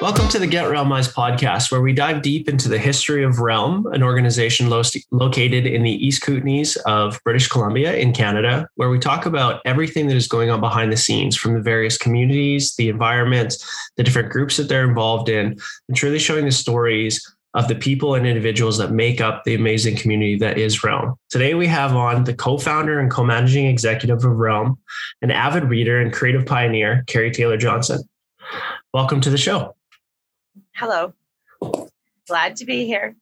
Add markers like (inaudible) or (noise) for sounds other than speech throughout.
Welcome to the Get Realmized podcast, where we dive deep into the history of Realm, an organization lo- located in the East Kootenays of British Columbia in Canada, where we talk about everything that is going on behind the scenes from the various communities, the environment, the different groups that they're involved in, and truly showing the stories of the people and individuals that make up the amazing community that is Realm. Today, we have on the co founder and co managing executive of Realm, an avid reader and creative pioneer, Kerry Taylor Johnson. Welcome to the show. Hello. Glad to be here.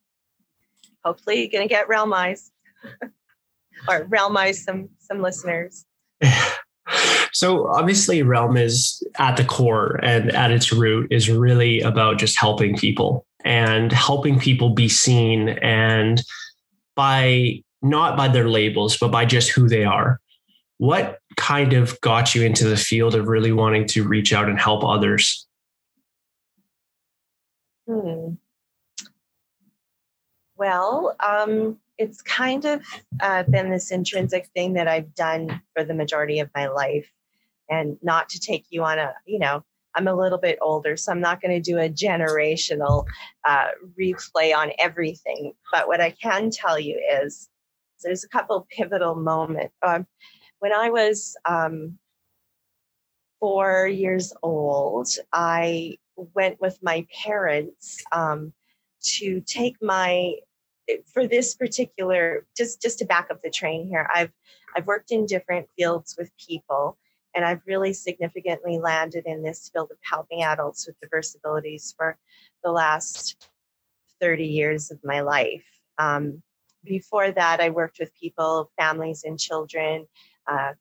Hopefully, you're going to get Realmized (laughs) or Realmize some some listeners. So obviously Realm is at the core and at its root is really about just helping people and helping people be seen and by not by their labels but by just who they are. What kind of got you into the field of really wanting to reach out and help others? Hmm. Well, um, it's kind of uh, been this intrinsic thing that I've done for the majority of my life. And not to take you on a, you know, I'm a little bit older, so I'm not going to do a generational uh, replay on everything. But what I can tell you is there's a couple pivotal moments. Um, when I was um, four years old, I went with my parents um, to take my for this particular just just to back up the train here i've i've worked in different fields with people and i've really significantly landed in this field of helping adults with diverse abilities for the last 30 years of my life. Um, before that i worked with people families and children uh,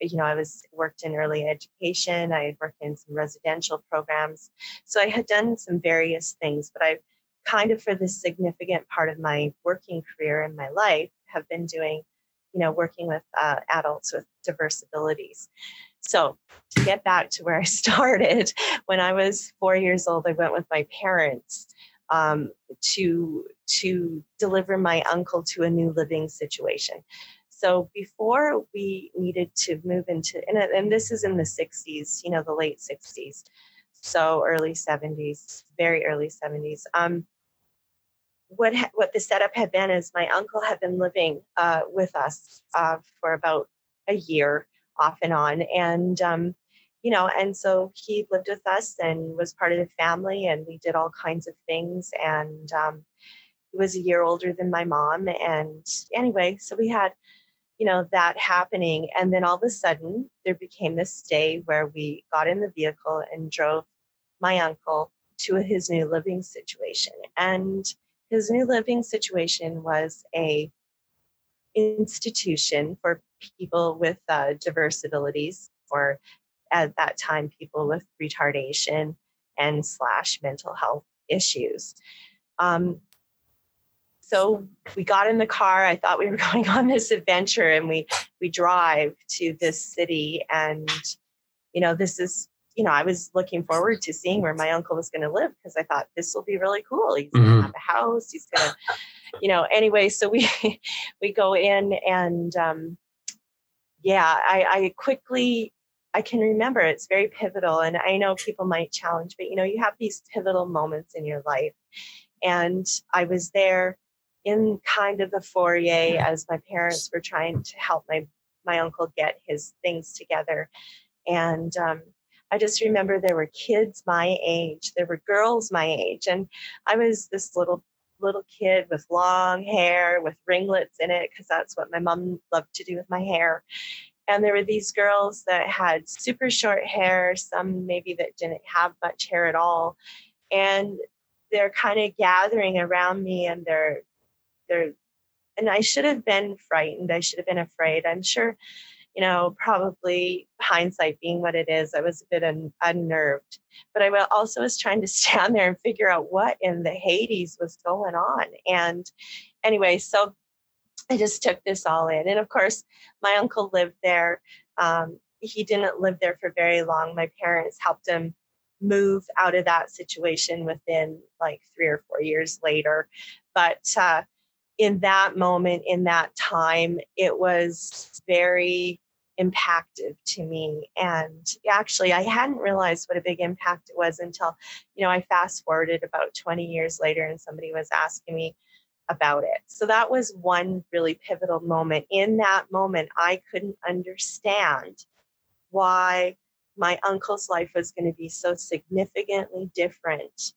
you know, I was worked in early education. I had worked in some residential programs. So I had done some various things, but I kind of for this significant part of my working career in my life have been doing, you know, working with uh, adults with diverse abilities. So to get back to where I (laughs) started, when I was four years old, I went with my parents um, to to deliver my uncle to a new living situation. So before we needed to move into, and, and this is in the 60s, you know, the late 60s, so early 70s, very early 70s. Um, what ha- what the setup had been is my uncle had been living uh, with us uh, for about a year off and on, and um, you know, and so he lived with us and was part of the family, and we did all kinds of things. And um, he was a year older than my mom, and anyway, so we had you know that happening and then all of a sudden there became this day where we got in the vehicle and drove my uncle to his new living situation and his new living situation was a institution for people with uh, diverse abilities or at that time people with retardation and slash mental health issues. Um, so we got in the car i thought we were (laughs) going on this adventure and we we drive to this city and you know this is you know i was looking forward to seeing where my uncle was going to live because i thought this will be really cool he's going to mm-hmm. have a house he's going to you know anyway so we (laughs) we go in and um yeah i i quickly I can remember it's very pivotal. And I know people might challenge, but you know, you have these pivotal moments in your life. And I was there in kind of the foyer as my parents were trying to help my my uncle get his things together. And um, i just remember there were kids my age there were girls my age and i was this little little kid with long hair with ringlets in it because that's what my mom loved to do with my hair. And there were these girls that had super short hair some maybe that didn't have much hair at all. And they're kind of gathering around me and they're there and I should have been frightened. I should have been afraid. I'm sure, you know, probably hindsight being what it is, I was a bit un- unnerved. But I also was trying to (laughs) stand there and figure out what in the Hades was going on. And anyway, so I just took this all in. And of course, my uncle lived there. Um, he didn't live there for very long. My parents helped him move out of that situation within like three or four years later. But uh, in that moment, in that time, it was very impactive to me. And actually, I hadn't realized what a big impact it was until, you know, I fast forwarded about 20 years later and somebody was asking me about it. So that was one really pivotal moment. In that moment, I couldn't understand why my uncle's life was going to be so significantly different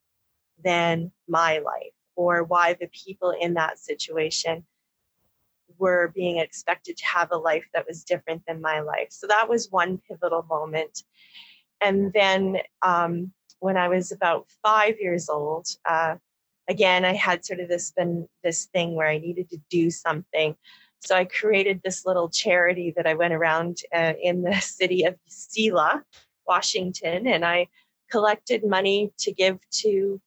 than my life or why the people in that situation were being expected to have a life that was different than my life. So that was one pivotal moment. And then um, when I was about five years old, uh, again, I had sort of this been this thing where I needed to do something. So I created this little charity that I went around uh, in the (laughs) city of Selah, Washington, and I collected money to give to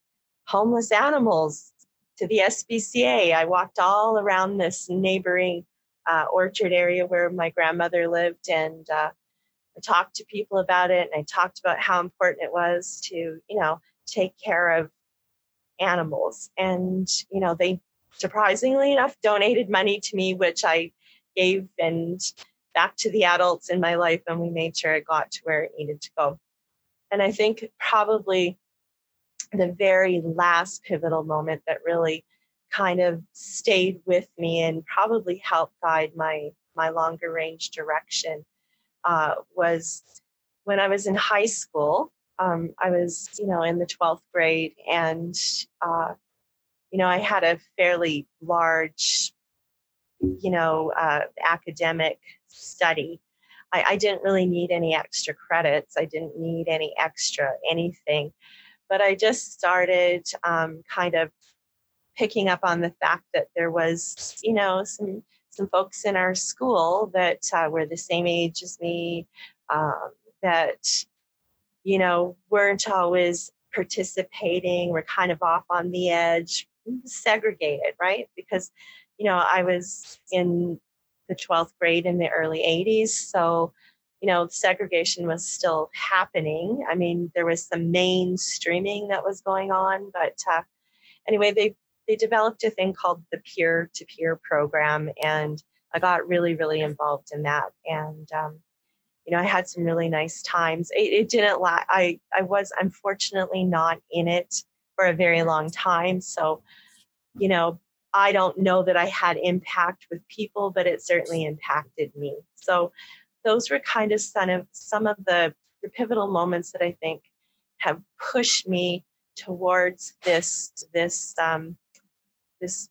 homeless animals to the SPCA. I walked all around this neighboring uh, orchard area where my grandmother lived and uh, I talked to people about it and I talked about how important it was to, you know, take care of animals. And, you know, they surprisingly enough donated money to me, which I gave and back to the adults in my life and we made sure it got to where it needed to go. And I think probably the very last pivotal moment that really kind of stayed with me and probably helped guide my my longer range direction uh, was when I was in high school. Um, I was, you know, in the 12th grade, and uh, you know, I had a fairly large, you know, uh, academic study. I, I didn't really need any extra credits. I didn't need any extra anything but I just started um, kind of picking up on the fact that there was, you know, some some folks in our school that uh, were the same age as me, um, that you know weren't always participating. We're kind of off on the edge, segregated, right? Because you know I was in the 12th grade in the early 80s, so you know, segregation was still happening. I mean, there was some mainstreaming that was going on, but uh, anyway, they they developed a thing called the peer to peer program, and I got really really involved in that, and um, you know, I had some really nice times. It, it didn't la- I I was unfortunately not in it for a very long time, so you know. I don't know that I had impact with people, but it certainly impacted me. So those were kind of some of some of the, the pivotal moments that I think have pushed me towards this this um, this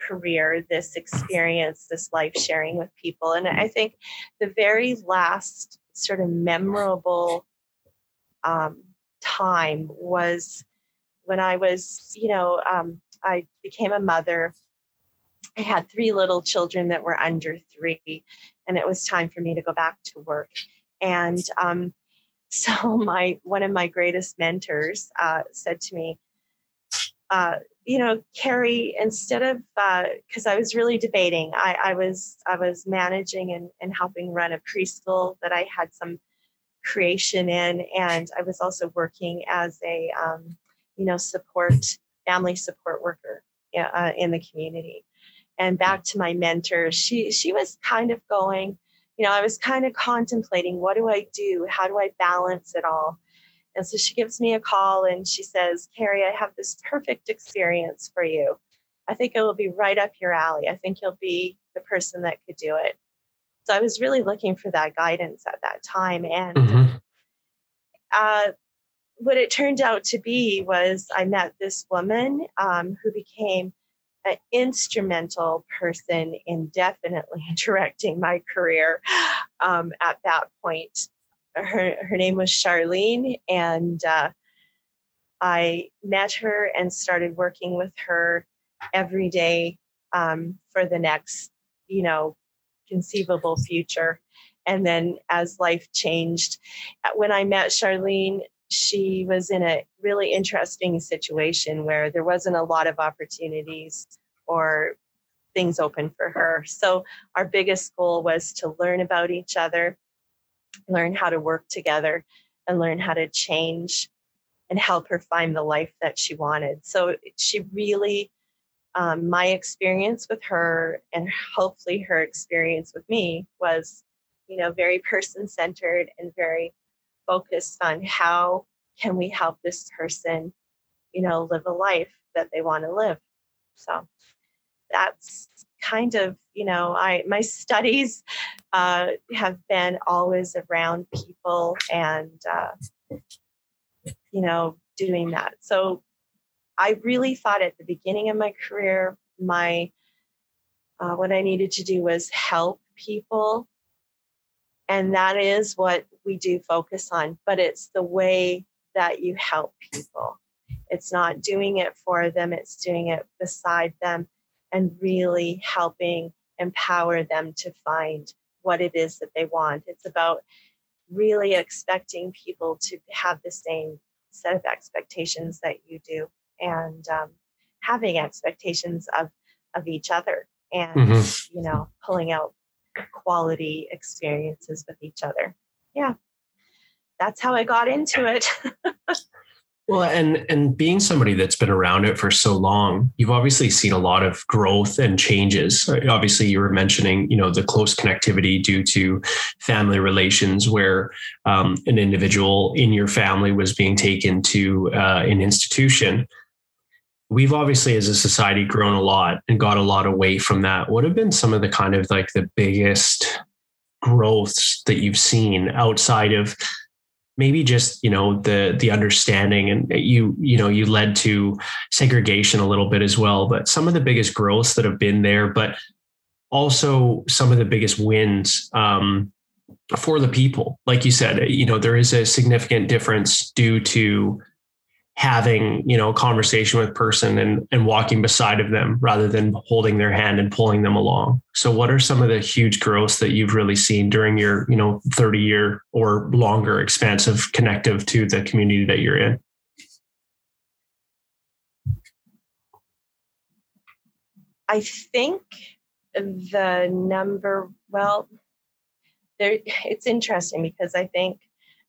career, this experience, this life sharing with people. And I think the very last sort of memorable um, time was when I was, you know, um, I became a mother I had three little children that were under three, and it was time for me to go back to work. And um, (laughs) so my one of my greatest mentors uh, said to me, uh, you know, Kerry, instead of because uh, I was really debating, I, I, was I was managing and, and helping run a preschool that I had some creation in, and I was also working as a um, you know support family support worker uh, in the community and back to my mentor she she was kind of going you know i was kind of contemplating what do i do? How do i balance it all? And so she gives me a call and she says Kerry i have this perfect experience for you. I think it will be right up your alley. I think you'll be the person that could do it. So i was really looking for that guidance at that time and mm-hmm. uh, what it turned out to be was i met this woman um, who became an instrumental person in definitely (laughs) directing my career um, at that point. Her, her name was Charlene, and uh, I met her and started working with her every day um, for the next, you know, conceivable future. And then as life changed, when I met Charlene, she was in a really interesting situation where there wasn't a lot of opportunities or things open for her. So our biggest goal was to learn about each other, learn how to work together, and learn how to change and help her find the life that she wanted. So she really, um, my experience with her and hopefully her experience with me was you know, very person centered and very focused on how can we help this person, you know, live a life that they want to live. So that's kind of, you know, I my studies uh, have been always around people and, uh, you know, doing that. So I really thought at the beginning of my career, my uh, what I needed to do was help people. And that is what we do focus on, but it's the way that you help people. It's not doing it for them, it's doing it beside them and really helping empower them to find what it is that they want. It's about really expecting people to have the same set of expectations that you do and um, having expectations of of each other and mm-hmm. you know pulling out quality experiences with each other. Yeah. That's how i got into it. (laughs) Well and and being somebody that's been around it for so long you've obviously seen a lot of growth and changes. Obviously you were mentioning you know the close connectivity due to family relations where um, an individual in your family was being taken to uh, an institution we've obviously as a society grown a lot and got a lot away from that. What have been some of the kind of like the biggest growths that you've seen outside of maybe just you know the the understanding and you you know you led to segregation a little bit as well but some of the biggest growths that have been there but also some of the biggest wins um, for the people. Like you said you know there is a significant difference due to having you know a conversation with person and and walking beside of them rather than holding their hand and pulling them along. So what are some of the huge growths that you've really seen during your you know 30 year or longer expansive connective to the community that you're in? I think the number well there it's interesting because i think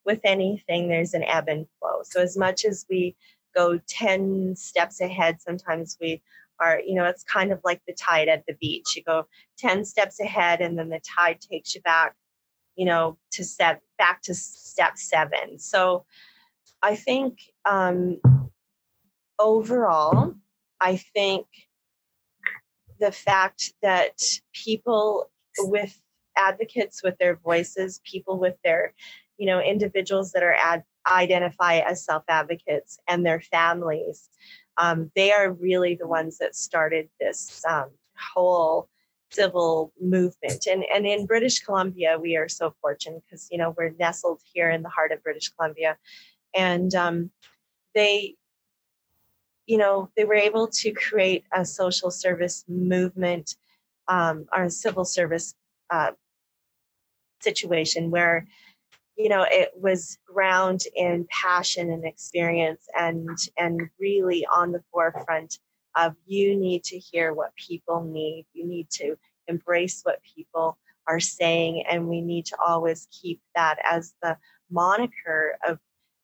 with anything, there's an ebb and flow. So as much as we go 10 steps ahead, sometimes we are, you know, it's kind of like the tide at the beach. You go 10 steps ahead and then the tide takes you back, you know, to step back to step seven. So I think um, overall, I think the fact that people with advocates with their voices, people with their you know individuals that are ad- identify as self advocates and their families um, they are really the ones that started this um, whole civil movement. And and in british columbia we are so fortunate because you know we're nestled here in the heart of british columbia. And um, they you know they were able to create a social service movement um, or a civil service uh, situation where you know it was ground in passion and experience and and really on the forefront of you need to hear what people need. You need to embrace what people are saying and we need to always keep that as the moniker of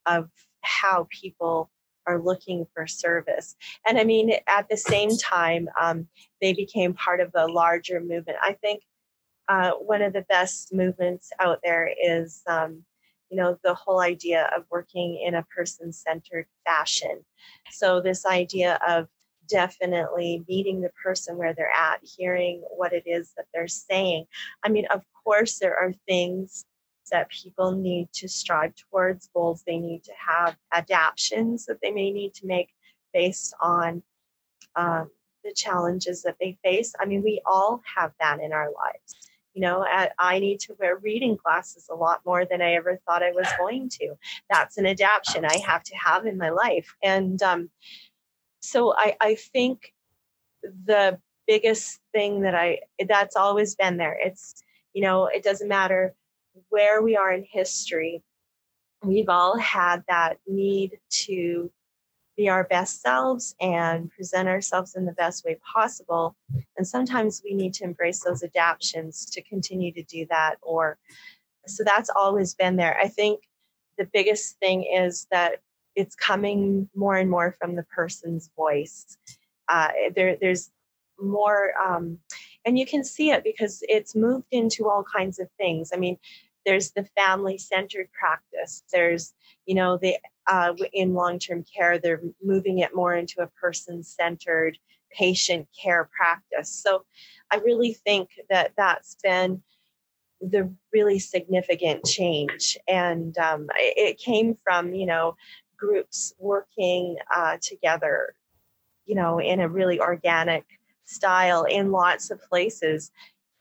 of how people are looking for service. And i mean at the same time um, they became part of the larger movement. I think uh, one of the best movements out there is, um, you know, the whole idea of working in a person centered fashion. So, this idea of definitely meeting the person where they're at, hearing what it is that they're saying. I mean, of course, there are things that people need to strive towards, goals they need to have, adaptations that they may need to make based on um, the challenges that they face. I mean, we all have that in our lives you know i need to wear reading glasses a lot more than i ever thought i was going to. That's an adaptation i have to have in my life. And um, so I, I think the biggest thing that i that's always been there. It's you know it doesn't matter where we are in history we've all had that need to be our best selves and present ourselves in the best way possible. And sometimes we need to embrace those adaptations to continue to do that. Or so that's always been there. I think the biggest thing is that it's coming more and more from the person's voice. Uh, there, there's more um, and you can see it because it's moved into all kinds of things i mean there's the family centered practice. There's you know the uh, in long-term care they're moving it more into a person-centered patient care practice. So i really think that that's been the really significant change. And um, it came from you know groups working uh, together you know in a really organic style in lots of places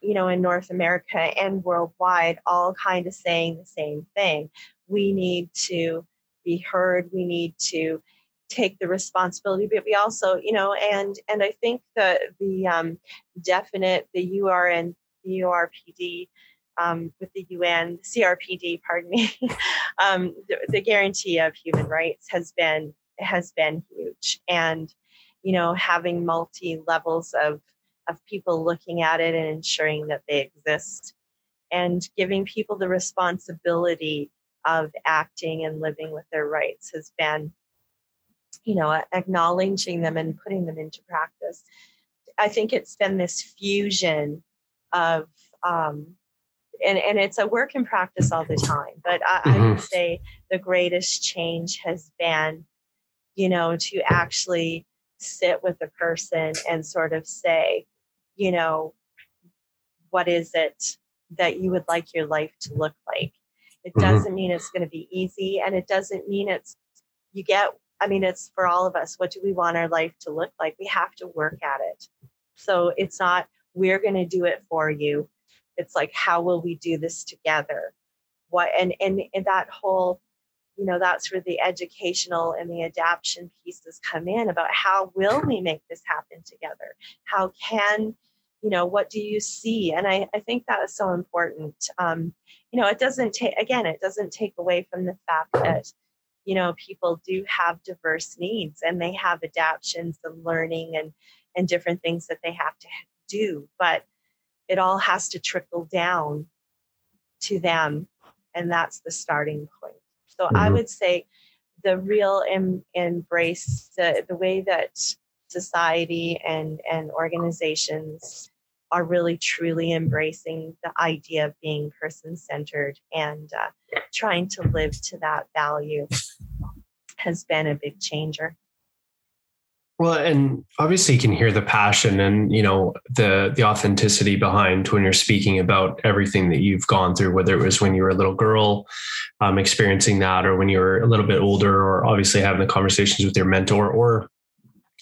you know in north america and worldwide all kind of saying the same thing. We need to be heard. We need to take the responsibility but we also you know and and i think the the um, definite the urn the urpd um, with the UN, CRPD, pardon me, (laughs) um, the, the, guarantee of human rights has been has been huge, and you know having multi levels of of people looking at it and ensuring that they exist, and giving people the responsibility of acting and living with their rights has been, you know, acknowledging them and putting them into practice. I think it's been this fusion of um, and, and it's a work in practice all the time. But I, mm-hmm. I would mm-hmm. say the greatest change has been, you know, to actually sit with a person and sort of say, you know, what is it that you would like your life to look like? It mm-hmm. doesn't mean it's going to be easy, and it doesn't mean it's you get. I mean, it's for all of us. What do we want our life to look like? We have to work at it. So it's not we're going to do it for you it's like how will we do this together what and and, and that whole you know that's where the educational and the adaptation pieces come in about how will we make this happen together how can you know what do you see? And i, I think that is so important. Um, you know it doesn't take again it doesn't take away from the fact that you know people do have diverse needs and they have adaptations and learning and and different things that they have to do but it all has to trickle down to them and that's the starting point. So mm-hmm. i would say the real em- embrace the, the way that society and and organizations are really truly embracing the idea of being person centered and uh, trying to live to that value has been a big changer. Well, and obviously you can hear the passion and you know the the authenticity behind when you're speaking about everything that you've gone through, whether it was when you were a little girl um, experiencing that, or when you were a little bit older, or obviously having the conversations with your mentor, or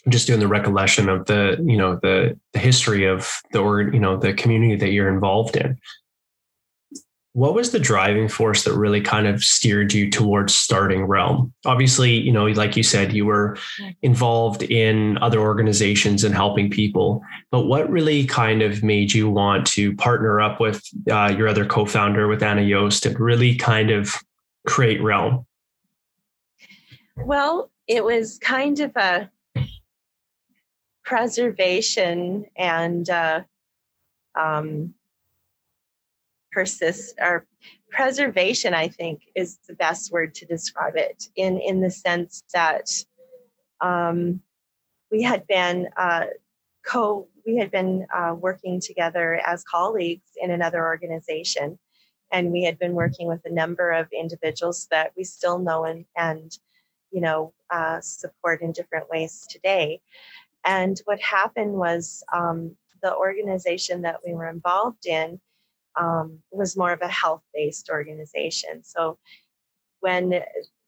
just doing the recollection of the you know the the history of the or you know the community that you're involved in. What was the driving force that really kind of steered you towards starting realm? Obviously you know like you said you were involved in other organizations and helping people but what really kind of made you want to partner up with uh, your other co-founder with anna yost and really kind of create realm? Well it was kind of a preservation and uh, um, persist or preservation i think is the best word to describe it. In in the sense that um, we had been uh, co we had been uh, working together as colleagues in another organization and we had been working with a number of individuals that we still know and, and you know uh, support in different ways today and what happened was um, the organization that we were involved in um, was more of a health based organization. So when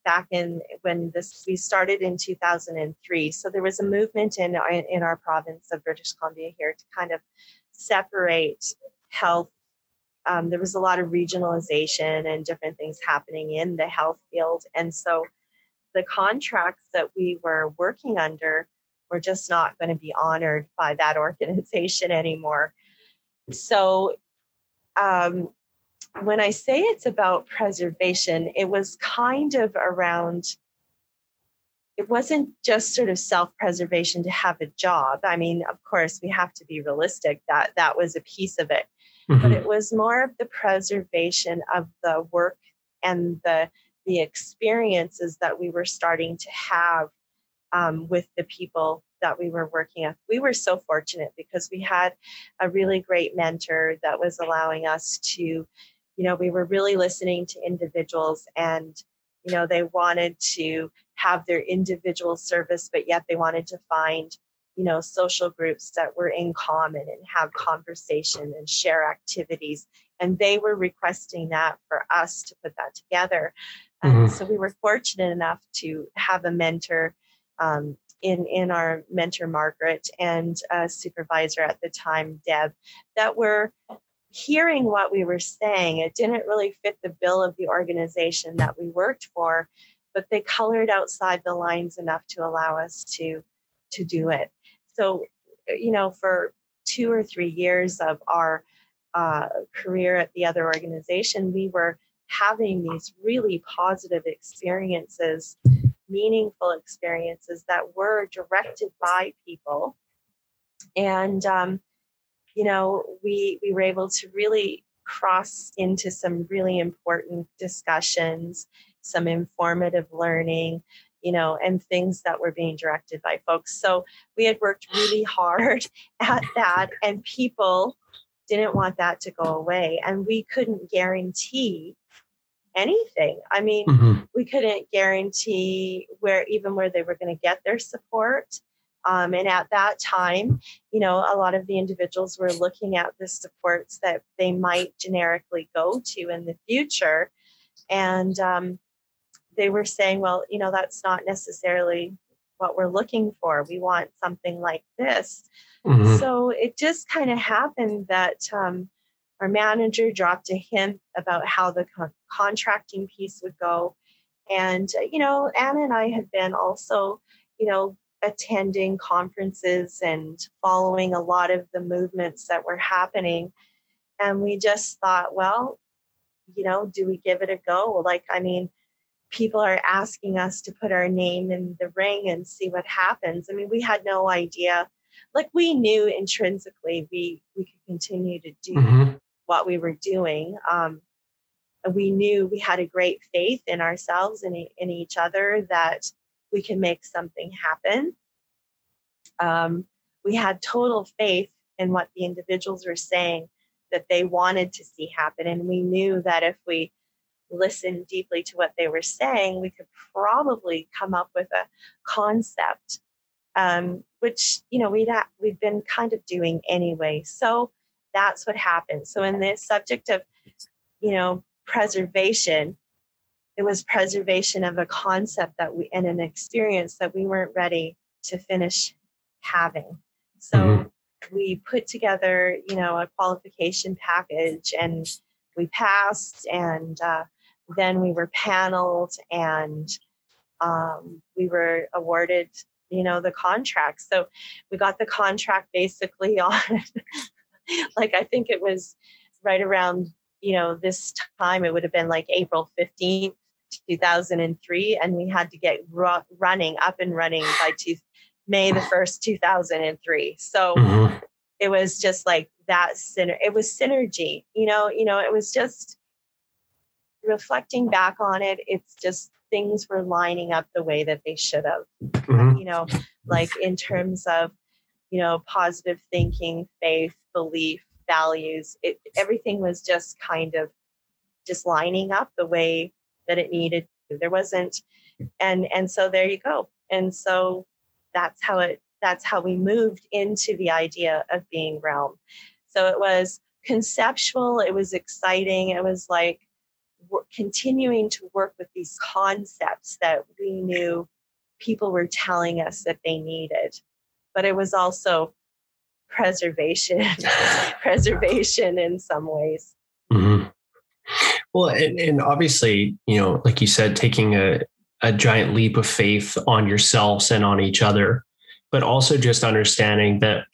back in when this we started in 2003 so there was a movement in in our province of british columbia here to kind of separate health um, there was a lot of regionalization and different things happening in the health field and so the contracts that we were working under were just not going to be honored by that (laughs) organization anymore so um, when I say it's about preservation, it was kind of around, it wasn't just sort of self preservation to have a job. I mean, of course, we have to be realistic that that was a piece of it, mm-hmm. but it was more of the preservation of the work and the the experiences that we were starting to have um, with the people that we were working with. We were so fortunate because we had a really great mentor that was allowing us to, you know, we were really listening to individuals and, you know, they wanted to have their individual service, but yet they wanted to find, you know, social groups that were in common and have conversation and share activities. And they were requesting that for us to put that together. Mm-hmm. so we were fortunate enough to have a mentor um, in in our mentor Margaret and supervisor at the time Deb that were hearing what we were saying. It didn't really fit the bill of the organization that we worked for, but they colored outside the lines enough to allow us to to do it. So, you know, for two or three years of our uh, career at the other organization, we were having these really positive experiences meaningful experiences that were directed by people. And, um, you know, we, we were able to really cross into some really important discussions, some informative learning, you know, and things that were being directed by folks. So we had worked (sighs) really hard at that, and people didn't want that to go away. And we couldn't guarantee anything. I mean, mm-hmm. we couldn't guarantee where even where they were going to get their support. Um, and at that time, you know, a lot of the individuals were looking at the supports that they might generically go to in the future. And um, they were saying, well, you know, that's not necessarily what we're looking for. We want something like this. Mm-hmm. So it just kind of happened that um, our manager dropped a hint about how the co- contracting piece would go. And, uh, you know, Anna and I had been also, you know, attending conferences and following a lot of the movements that were happening. And we just thought, well, you know, do we give it a go? Like, I mean, people are asking us to put our name in the ring and see what happens. I mean, we had no idea. Like we knew intrinsically we we could continue to do mm-hmm what we were doing. Um, we knew we had a great faith in ourselves and in each other that we could make something happen. Um, we had total faith in what the individuals were saying that they wanted to see happen. And we knew that if we listened deeply to what they were saying, we could probably come up with a concept, um, which, you know, we'd, ha- we'd been kind of doing anyway. So that's what happens. So in the subject of, you know, preservation, it was preservation of a concept that we and an experience that we weren't ready to finish having. So mm-hmm. we put together, you know, a qualification package and we passed and uh, then we were paneled and um, we were awarded you know the contract so we got the contract basically (laughs) on (laughs) like I think it was right around, you know, this time, it would have been like April 15th, 2003. And we had to get ru- running, up and running by two, May the 1st, 2003. So mm-hmm. it was just like that, syner- it was synergy, you know, you know, it was just reflecting back on it. It's just things were lining up the way that they should have, mm-hmm. you know, like in terms of, you know, positive thinking, faith, belief, values. It, everything was just kind of just lining up the way that it needed. There wasn't, and and so there you go. And so that's how it. That's how we moved into the idea of being realm. So it was conceptual. It was exciting. It was like continuing to work with these concepts that we knew people were telling us that they needed but it was also preservation (laughs) preservation in some ways mm-hmm. well and, and, obviously you know like you said taking a, a giant leap of faith on yourselves and on each other but also just understanding that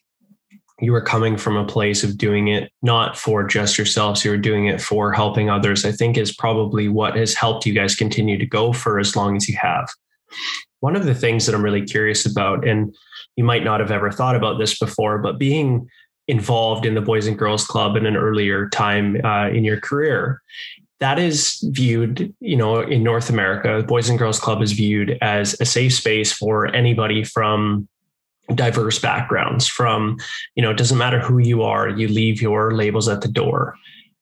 you were coming from a place of doing it not for just yourselves you were doing it for helping others i think is probably what has helped you guys continue to go for as long as you have one of the things that i'm really curious about and you might not have ever thought about this before, but being involved in the Boys and Girls Club in an earlier time uh, in your career, that is viewed, you know, in North America, the Boys and Girls Club is viewed as a safe space for anybody from diverse backgrounds from you know it doesn't matter who you are you leave your labels at the door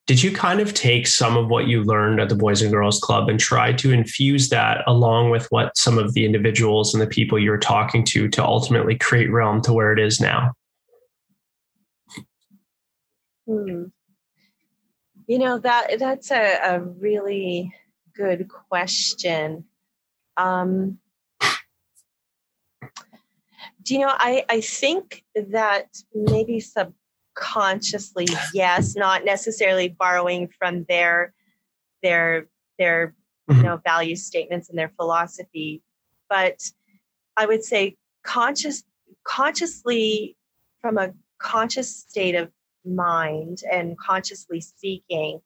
did you kind of take some of what you learned at the boys and girls club and try to infuse that along with what some of the individuals and the people you're talking to to ultimately create realm to where it is now hmm. you know that that's a, a really good question um, do you know i i think that maybe subconsciously yes not necessarily borrowing from their their their mm-hmm. you know value statements and their philosophy but i would say conscious consciously from a conscious state of mind and consciously speaking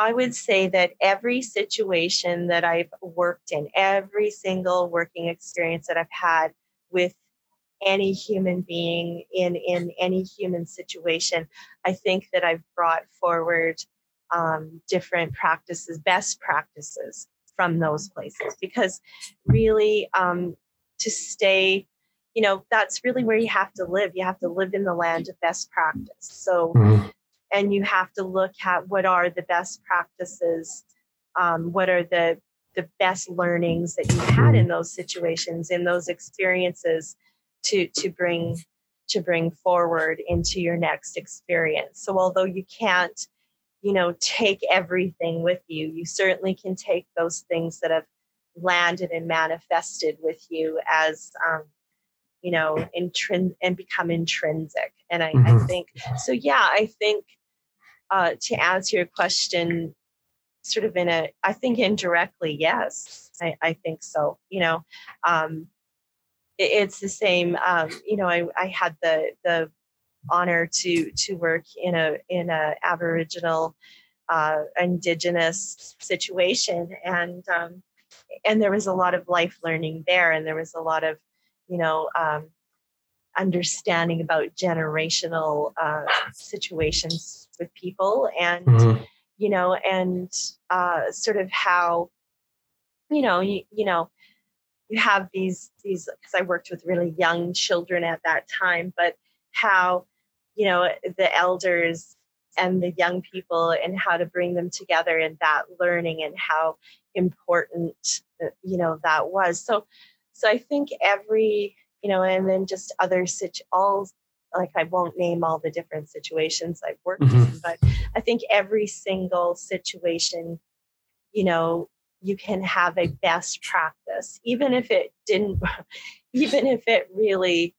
I would say that every situation that I've worked in, every single working experience that I've had with any human being in in any human situation i think that i've brought forward um, different practices best practices from those places because really um, to stay you know that's really where you have to live you have to live in the land of best practice so mm-hmm. and you have to look at what are the best practices um, what are the the best learnings that you had mm-hmm. in those situations in those experiences to to bring to bring forward into your next experience so although you can't you know take everything with you you certainly can take those things that have landed and manifested with you as um, you know intrin- and become intrinsic and I, mm-hmm. I think so yeah i think uh, to answer your question sort of in a i think indirectly yes i, I think so you know um, it's the same. Um, you know, I, I had the the honor to to work in a in a Aboriginal uh, indigenous situation, and um, and there was a lot of life learning there, and there was a lot of you know um, understanding about generational uh, situations with people, and mm-hmm. you know, and uh, sort of how you know you, you know you have these these because I worked with really young children at that time, but how you know the elders and the young people and how to bring them together in that learning and how important uh, you know that was so so i think every you know and then just other situ all like i won't name all the different situations i've worked mm-hmm. in but i think every single situation you know you can have a best practice even if it didn't (laughs) even if it really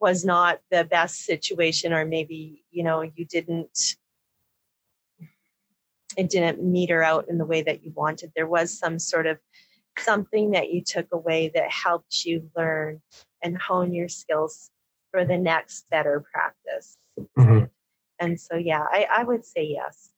was not the best situation or maybe you know you didn't it didn't meter out in the way that you wanted. There was some sort of something that you took away that helped you learn and hone your skills for the next better practice. Mm-hmm. and so yeah I, I would say yes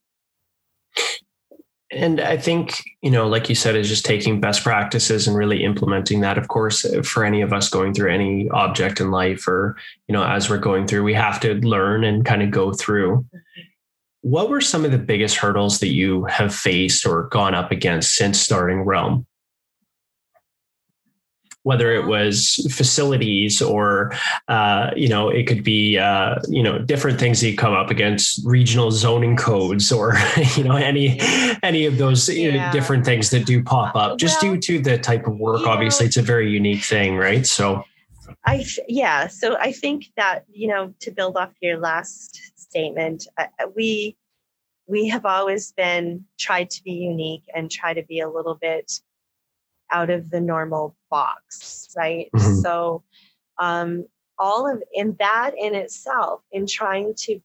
and I think, you know, like you said, is just taking best practices and really implementing that. Of course, for any of us going through any object in life or, you know, as we're going through, we have to learn and kind of go through. What were some of the biggest hurdles that you have faced or gone up against since starting Realm? Whether it was facilities or uh, you know it could be uh, you know different things that you come up against regional zoning codes or (laughs) you know any any of those yeah. different things that do pop up just well, due to the type of work obviously know, it's a very unique thing right so i yeah so i think that you know to build off your last statement uh, we we have always been tried to be unique and try to be a little bit out of the normal box, right? Mm-hmm. So, um, all of in that in itself, in trying to,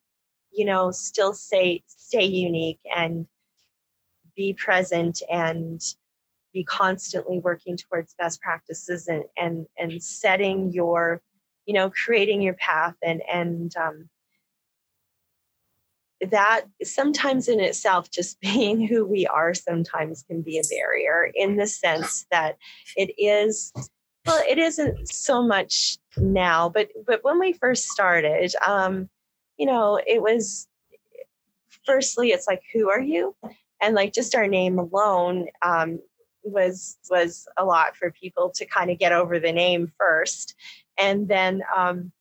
you know, still stay stay unique and be present and be constantly working towards best practices and and and setting your, you know, creating your path and and um, that sometimes in itself just (laughs) being who we are sometimes can be a barrier in the sense that it is well it isn't so much now but but when we first started um you know it was firstly it's like who are you? And like just our name alone um was was a lot for people to kind of get over the name first. And then um,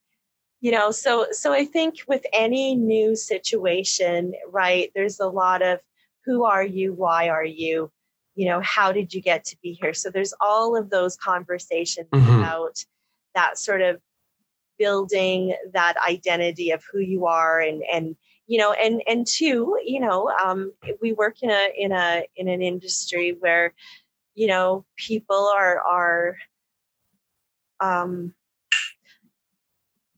you know so so i think with any new situation right there's a lot of who are you? Why are you? You know how did you get to be here? So there's all of those conversations mm-hmm. about that sort of building that identity of who you are and and you know and and two you know um, we work in a in a in an industry where you know people are are um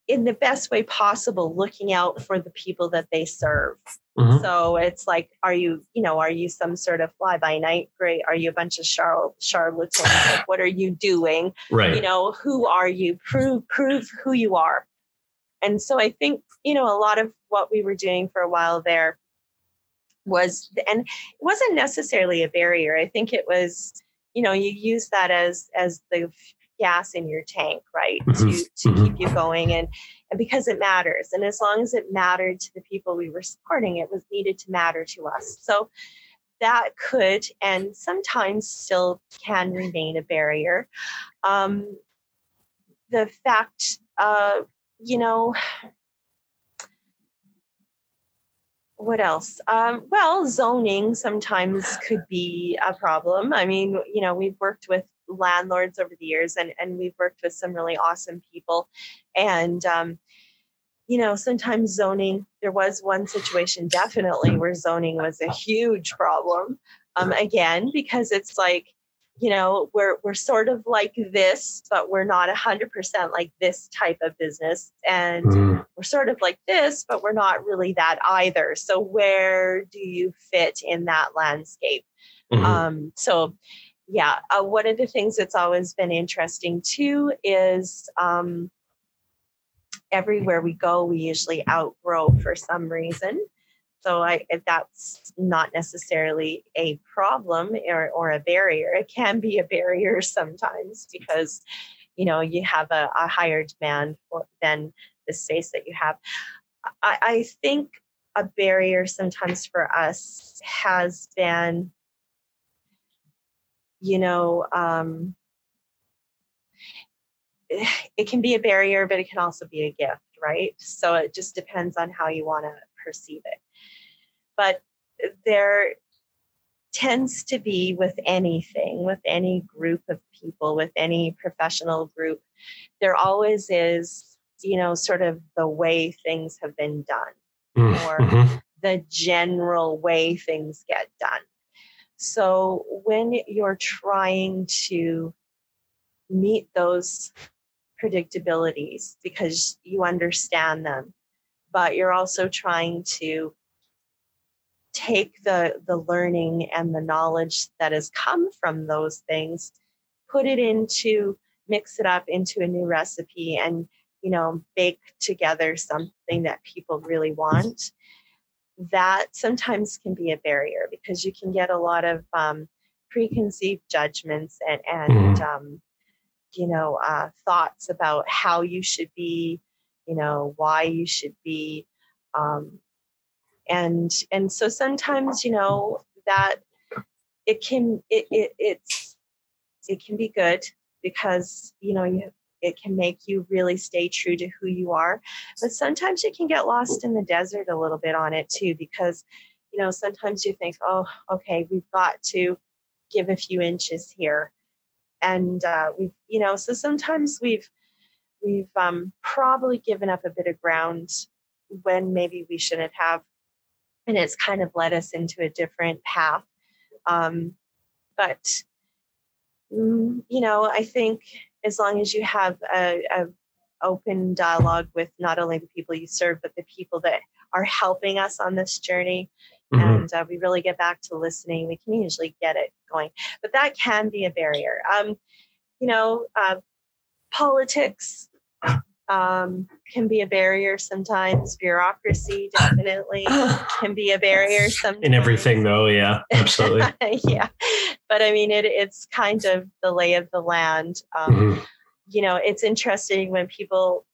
in the best way possible looking out for the people that they serve. Mm-hmm. so it's like are you you know are you some sort of fly by night? Great. Are you a bunch of char- charlatans? (sighs) Like what are you doing? Right. You know who are you? Prove prove who you are. And so i think you know a lot of what we were doing for a while there was and it wasn't necessarily a barrier. I think it was you know you use that as as the gas in your tank, right? Mm-hmm. To to mm-hmm. keep you going and and because it matters. And as long as it mattered to the people we were supporting, it was needed to matter to us. So that could and sometimes still can remain a barrier. Um, the fact, uh, you know, what else? Um, well, zoning sometimes could be a problem. I mean, you know, we've worked with landlords over the years and, and we've worked with some really awesome people. And, um, you know, sometimes zoning, there was one situation definitely where zoning was a huge problem. Um, again, because it's like, you know, we're we're sort of like this, but we're not hundred percent like this type of business. And mm. we're sort of like this, but we're not really that either. So where do you fit in that landscape? Mm-hmm. Um, so yeah, uh, one of the things that's always been interesting too is um, everywhere we go, we usually outgrow for some reason. So I, that's not necessarily a problem or, or a barrier. It can be a barrier (laughs) sometimes because, you know, you have a, a higher demand for, than the space that you have. I, I think a barrier sometimes for us has been you know, um, (sighs) it can be a barrier, but it can also be a gift, right? So it just depends on how you want to perceive it. But there tends to be with anything, with any group of people, with any professional group, there always is, you know, sort of the way things have been done mm, or mm-hmm. the general way things get done. So when you're trying to meet those predictabilities because you understand them, but you're also trying to take the the learning and the knowledge that has come from those things put it into mix it up into a new recipe and you know bake together something that people really want that sometimes can be a barrier because you can get a lot of um, preconceived judgments and, and mm. um, you know uh, thoughts about how you should be you know why you should be um, and and so sometimes you know that it can it, it it's it can be good because you know you it can make you really stay true to who you are. But sometimes you can get lost in the desert a little bit on it too, because, you know, sometimes you think, oh, okay, we've got to give a few inches here. And uh, we've, you know, so sometimes we've, we've um, probably given up a bit of ground when maybe we shouldn't have. And it's kind of led us into a different path. Um, but, mm, you know, I think as long as you have a, a open dialogue with not only the people you serve, but the people that are helping us on this journey. Mm-hmm. And uh, we really get back to listening. We can usually get it going, but that can be a barrier. Um, you know, uh, politics um, can be a barrier sometimes. Bureaucracy (sighs) definitely can be a barrier sometimes. In everything, though, yeah, absolutely. (laughs) yeah, but I mean, it, it's kind of the lay of the land. Um, mm-hmm. You know, it's interesting when people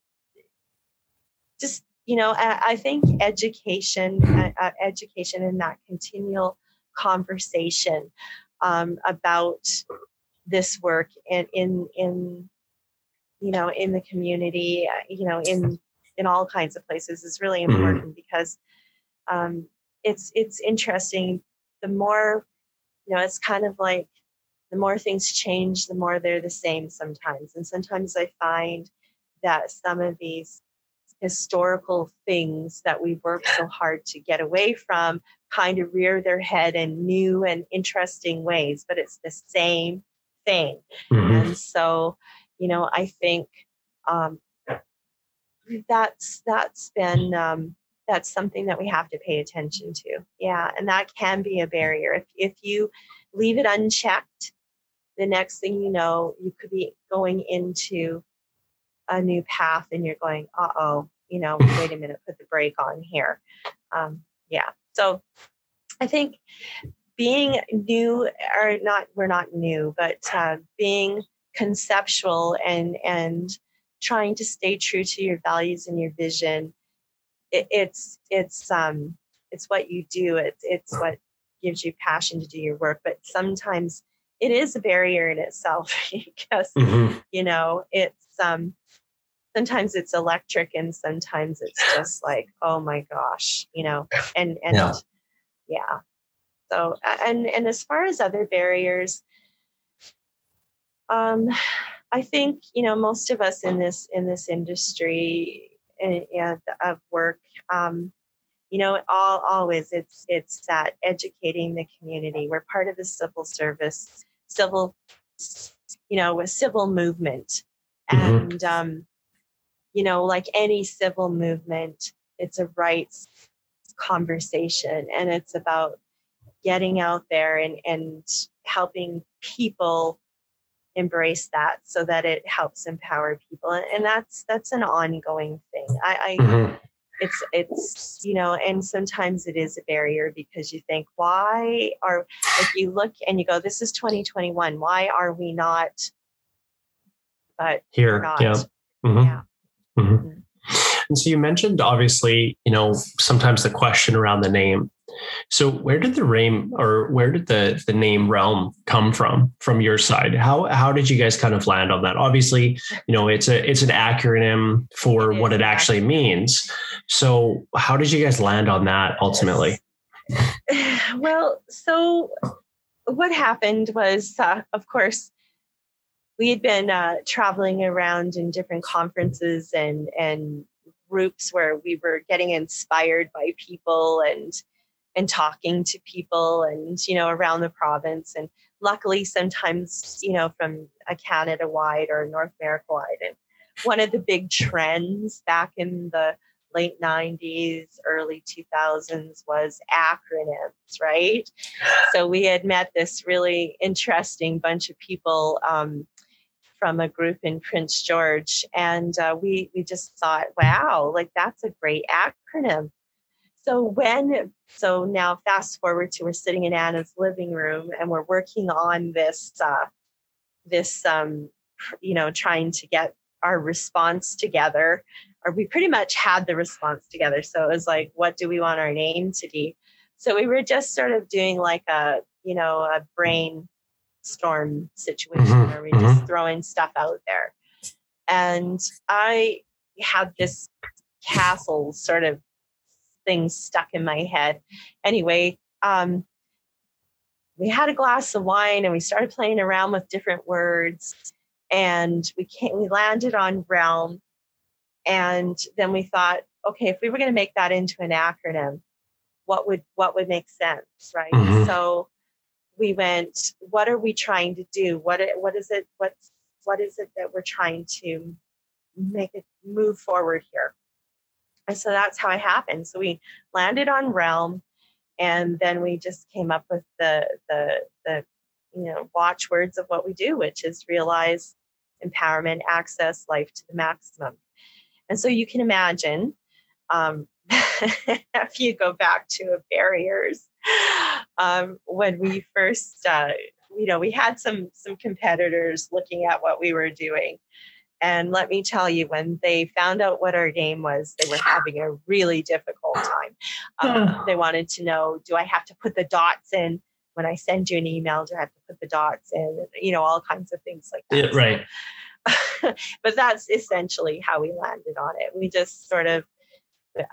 just, you know, I, I think education, uh, uh, education, and that continual conversation um, about this work and in in you know, in the community, uh, you know, in in all kinds of places is really mm-hmm. important mm-hmm. because um, it's it's interesting. The more, you know, it's kind of like the more things change, the more they're the same sometimes. And sometimes I find that some of these historical things that we worked so (laughs) hard to get away from kind of rear their head in new and interesting ways, but it's the same thing. Mm-hmm. And so, you know, I think um, that's that's been um, that's something that we have to pay attention to. Yeah, and that can be a barrier if if you leave it unchecked. The next thing you know, you could be going into a new path, and you're going, "Uh oh, you know, wait a minute, put the brake on here." Um, yeah, so I think being new or not, we're not new, but uh, being conceptual and and trying to stay true to your values and your vision it, it's it's um it's what you do it's it's what gives you passion to do your work but sometimes it is a barrier in itself (laughs) because mm-hmm. you know it's um sometimes it's electric and sometimes it's just like oh my gosh you know and and yeah, yeah. so and and as far as other barriers um I think you know most of us in this in this industry and, and of work, um, you know, all always it's it's that educating the community. We're part of the civil service, civil, you know, a civil movement, mm-hmm. and um, you know, like any civil movement, it's a rights conversation, and it's about getting out there and and helping people embrace that so that it helps empower people and that's that's an ongoing thing i, I mm-hmm. it's it's you know and sometimes it is a barrier because you think why are if you look and you go this is 2021 why are we not but here not. yeah mm-hmm. yeah mm-hmm. mm-hmm. and so you mentioned obviously you know sometimes the question around the name so where did the name or where did the the name Realm come from from your side? How how did you guys kind of land on that? Obviously, you know, it's a it's an acronym for it what it actually means. So how did you guys land on that ultimately? (laughs) Well, so what happened was uh, of course we had been uh, traveling around in different conferences and and groups where we were getting inspired by people and and talking to people and you know around the province. And luckily sometimes you know from a canada wide or north america wide and one of the big trends back in the late 90s early 2000s was acronyms right? So we had met this really interesting bunch of people um, from a group in prince george and uh, we we just thought wow like that's a great acronym so when so now fast forward to we're sitting in Anna's living room and we're working on this uh, this um, you know trying to get our response together or we pretty much had the response together so it was like what do we want our name to be so we were just sort of doing like a you know a brainstorm situation mm-hmm. where we mm-hmm. just throwing stuff out there and i had this castle sort of things stuck in my head. Anyway, um, we had a glass of wine and we started playing around with different words and we came, we landed on realm and then we thought okay if we were going to make that into an acronym what would what would make sense right mm-hmm. so we went what are we trying to do what what is it what's what is it that we're trying to make it move forward here and so that's how it happened. So we landed on Realm, and then we just came up with the the the you know watchwords of what we do, which is realize, empowerment, access, life to the maximum. And so you can imagine um, (laughs) if you go back to barriers um, when we first uh, you know we had some some competitors looking at what we were doing and let me tell you, when they found out what our game was, they were having a really difficult time. Um, (sighs) they wanted to know do I have to put the dots in when I send you an email? Do I have to put the dots in? You know, all kinds of things like that. Yeah, right. (laughs) but that's essentially how we landed on it. We just sort of,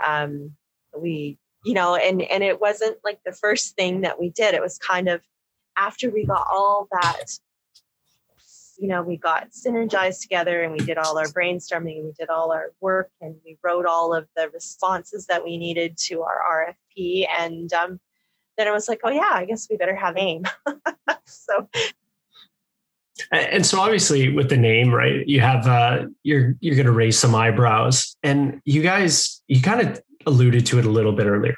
um, we, you know, and and it wasn't like the first thing that we did. It was kind of after we got all that you know, we got synergized together and we did all our brainstorming and we did all our work and we wrote all of the responses that we needed to our RFP. And um, then I was like, oh, yeah, I guess we better have AIM. (laughs) so. And so obviously with the name, right, you have, uh, you're, you're going to raise some eyebrows and you guys, you kind of alluded to it a little bit earlier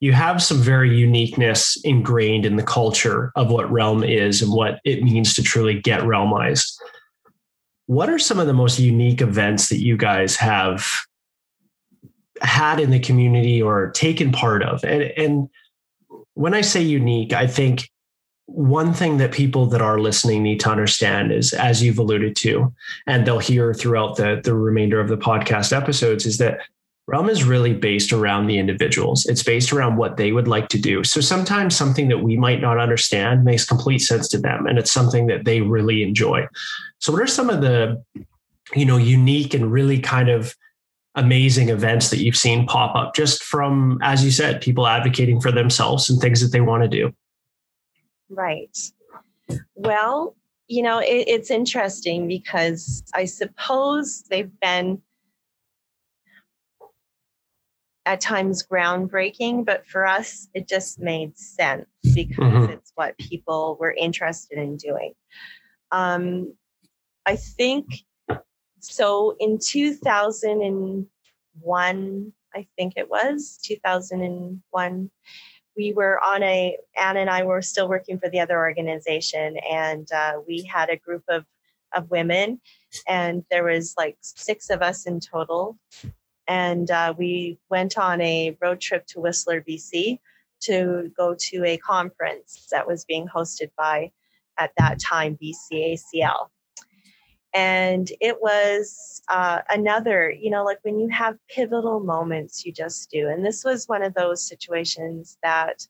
you have some very uniqueness ingrained in the culture of what realm is and what it means to truly get realmized. What are some of the most unique events that you guys have had in the community or taken part of? And, and when I say unique, I think one thing that people that are listening need to understand is, as you've alluded to, and they'll hear throughout the, the remainder of the podcast episodes, is that Realm is really based around the individuals. It's based around what they would like to do. So sometimes something that we might not understand makes complete sense to them and it's something that they really enjoy. So what are some of the you know unique and really kind of amazing events that you've seen pop up just from as you said people advocating for themselves and things that they want to do? Right. Well, you know, it, it's interesting because I suppose they've been at times groundbreaking, but for us, it just made sense because mm-hmm. it's what people were interested in doing. Um, I think so. In 2001, I think it was 2001, we were on a, Anne and I were still working for the other organization, and uh, we had a group of, of women, and there was like six of us in total and uh, we went on a road trip to Whistler, BC, to go to a conference that was being hosted by, at that time, BCACL. And it was uh, another, you know, like when you have pivotal moments, you just do. And this was one of those situations that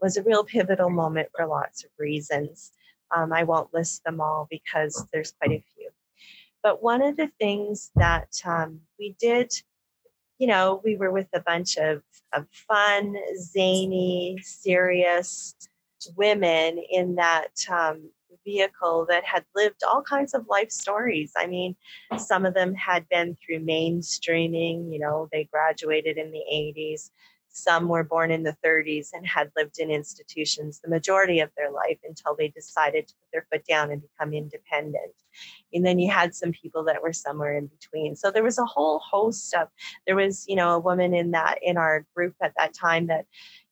was a real pivotal moment for lots of reasons. Um, I won't list them all because there's quite a few. But one of the things that um, we did you know, we were with a bunch of, of fun, zany, serious women in that um, vehicle that had lived all kinds of life stories. I mean, some of them had been through mainstreaming, you know, they graduated in the 80s. Some were born in the 30s and had lived in institutions the majority of their life until they decided to put their foot down and become independent. And then you had some people that were somewhere in between. So there was a whole host of, there was, you know, a woman in that, in our group at that time that,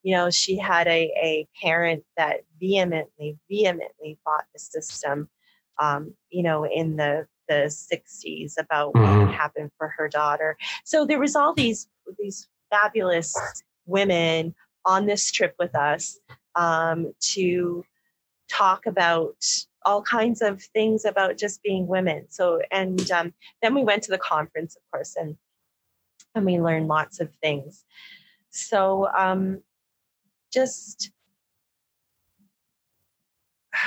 you know, she had a, a parent that vehemently, vehemently fought the system, um, you know, in the, the 60s about mm-hmm. what happened for her daughter. So there was all these, these fabulous women on this trip with us um, to talk about all kinds of things about just being women. So, and um, then we went to the conference, of course, and and we learned lots of things. So, um, just (sighs)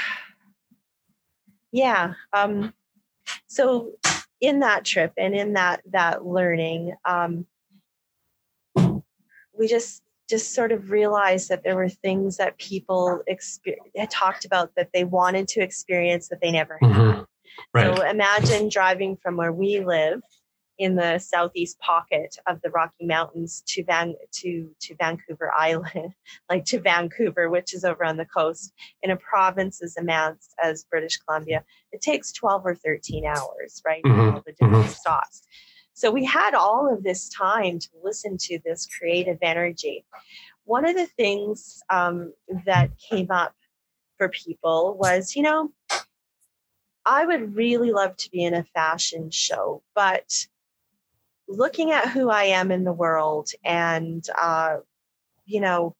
yeah. Um, so, in that trip and in that that learning, um, we just just sort of realized that there were things that people had talked about that they wanted to experience that they never had. Mm-hmm. Right. So imagine driving from where we live in the southeast pocket of the Rocky Mountains to Van to to Vancouver Island, (laughs) like to Vancouver, which is over on the coast, in a province as immense as British Columbia. It takes 12 or 13 hours, right? Mm-hmm. All the different mm-hmm. stops. So we had all of this time to listen to this creative energy. One of the things um, that came up for people was, you know, I would really love to be in a fashion show, but looking at who I am in the world and, uh, you know,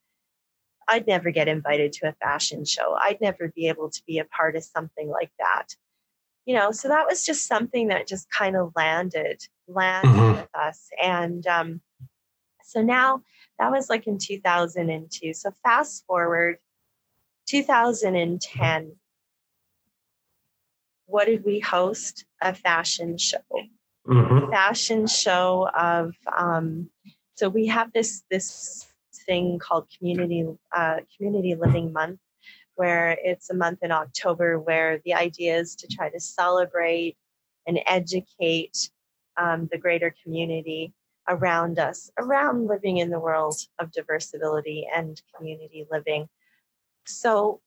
I'd never get invited to a fashion show. I'd never be able to be a part of something like that you know so that was just something that just kind of landed landed mm-hmm. with us and um, so now that was like in 2002 so fast forward 2010 what did we host? A fashion show. Mhm. Fashion show of um, so we have this this thing called community uh, community living month where it's a month in October where the idea is to try to celebrate and educate um, the greater community around us, around living in the world of diversity and community living. So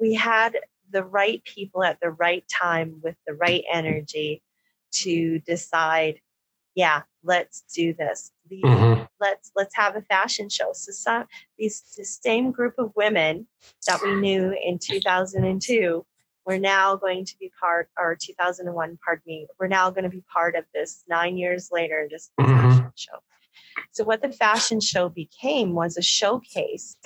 we had the right people at the right time with the right energy to decide, yeah, let's do this. These, Mhm. Let's let's have a fashion show. So some these the same group of women that we knew in 2002 we're now going to be part or 2001 pardon me we're now going to be part of this nine years later this Mhm. fashion show so what the fashion show became was a showcase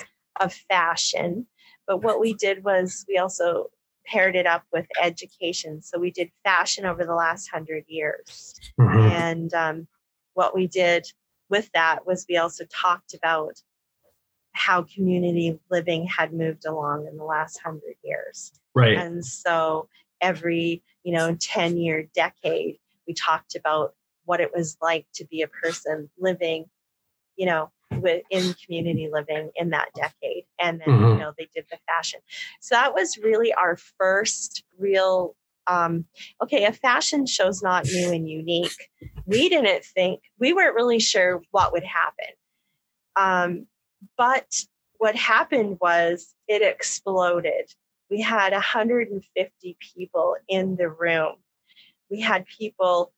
of fashion but what we did was we also paired it up with education so we did fashion over the last hundred years Mhm. and um, what we did with that was we also talked about how community living had moved along in the last hundred years. Right. And so every, you know, 10 year decade, we talked about what it was like to be a person living, you know, within community living in that decade. And then, you Mhm. know, they did the fashion. So that was really our first real um, okay, a fashion show's not new and unique. We didn't think, we weren't really sure what would happen. Um, but what happened was it exploded. We had 150 people in the room. We had people,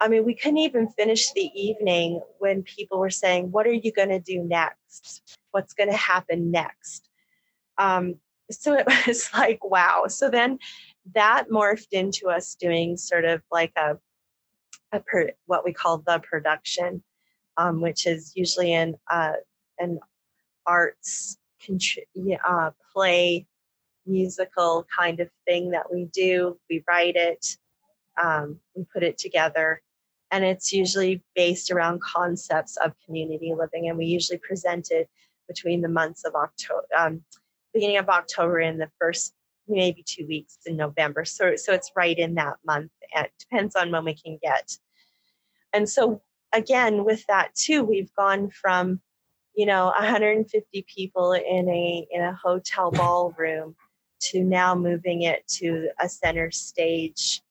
I mean, we couldn't even finish the evening when people were saying, What are you going to do next? What's going to happen next? Um, so it (laughs) was like, wow. So then that morphed into us doing sort of like a, a per, what we call the production, um, which is usually an uh, an arts uh, play musical kind of thing that we do. We write it, um, we put it together, and it's usually based around concepts of community living. And we usually present it between the months of October, um, beginning of October and the first maybe two weeks in November. So, so it's right in that month. It depends on when we can get. And so again, with that too, we've gone from, you know, 150 people in a in a hotel ballroom to now moving it to a center stage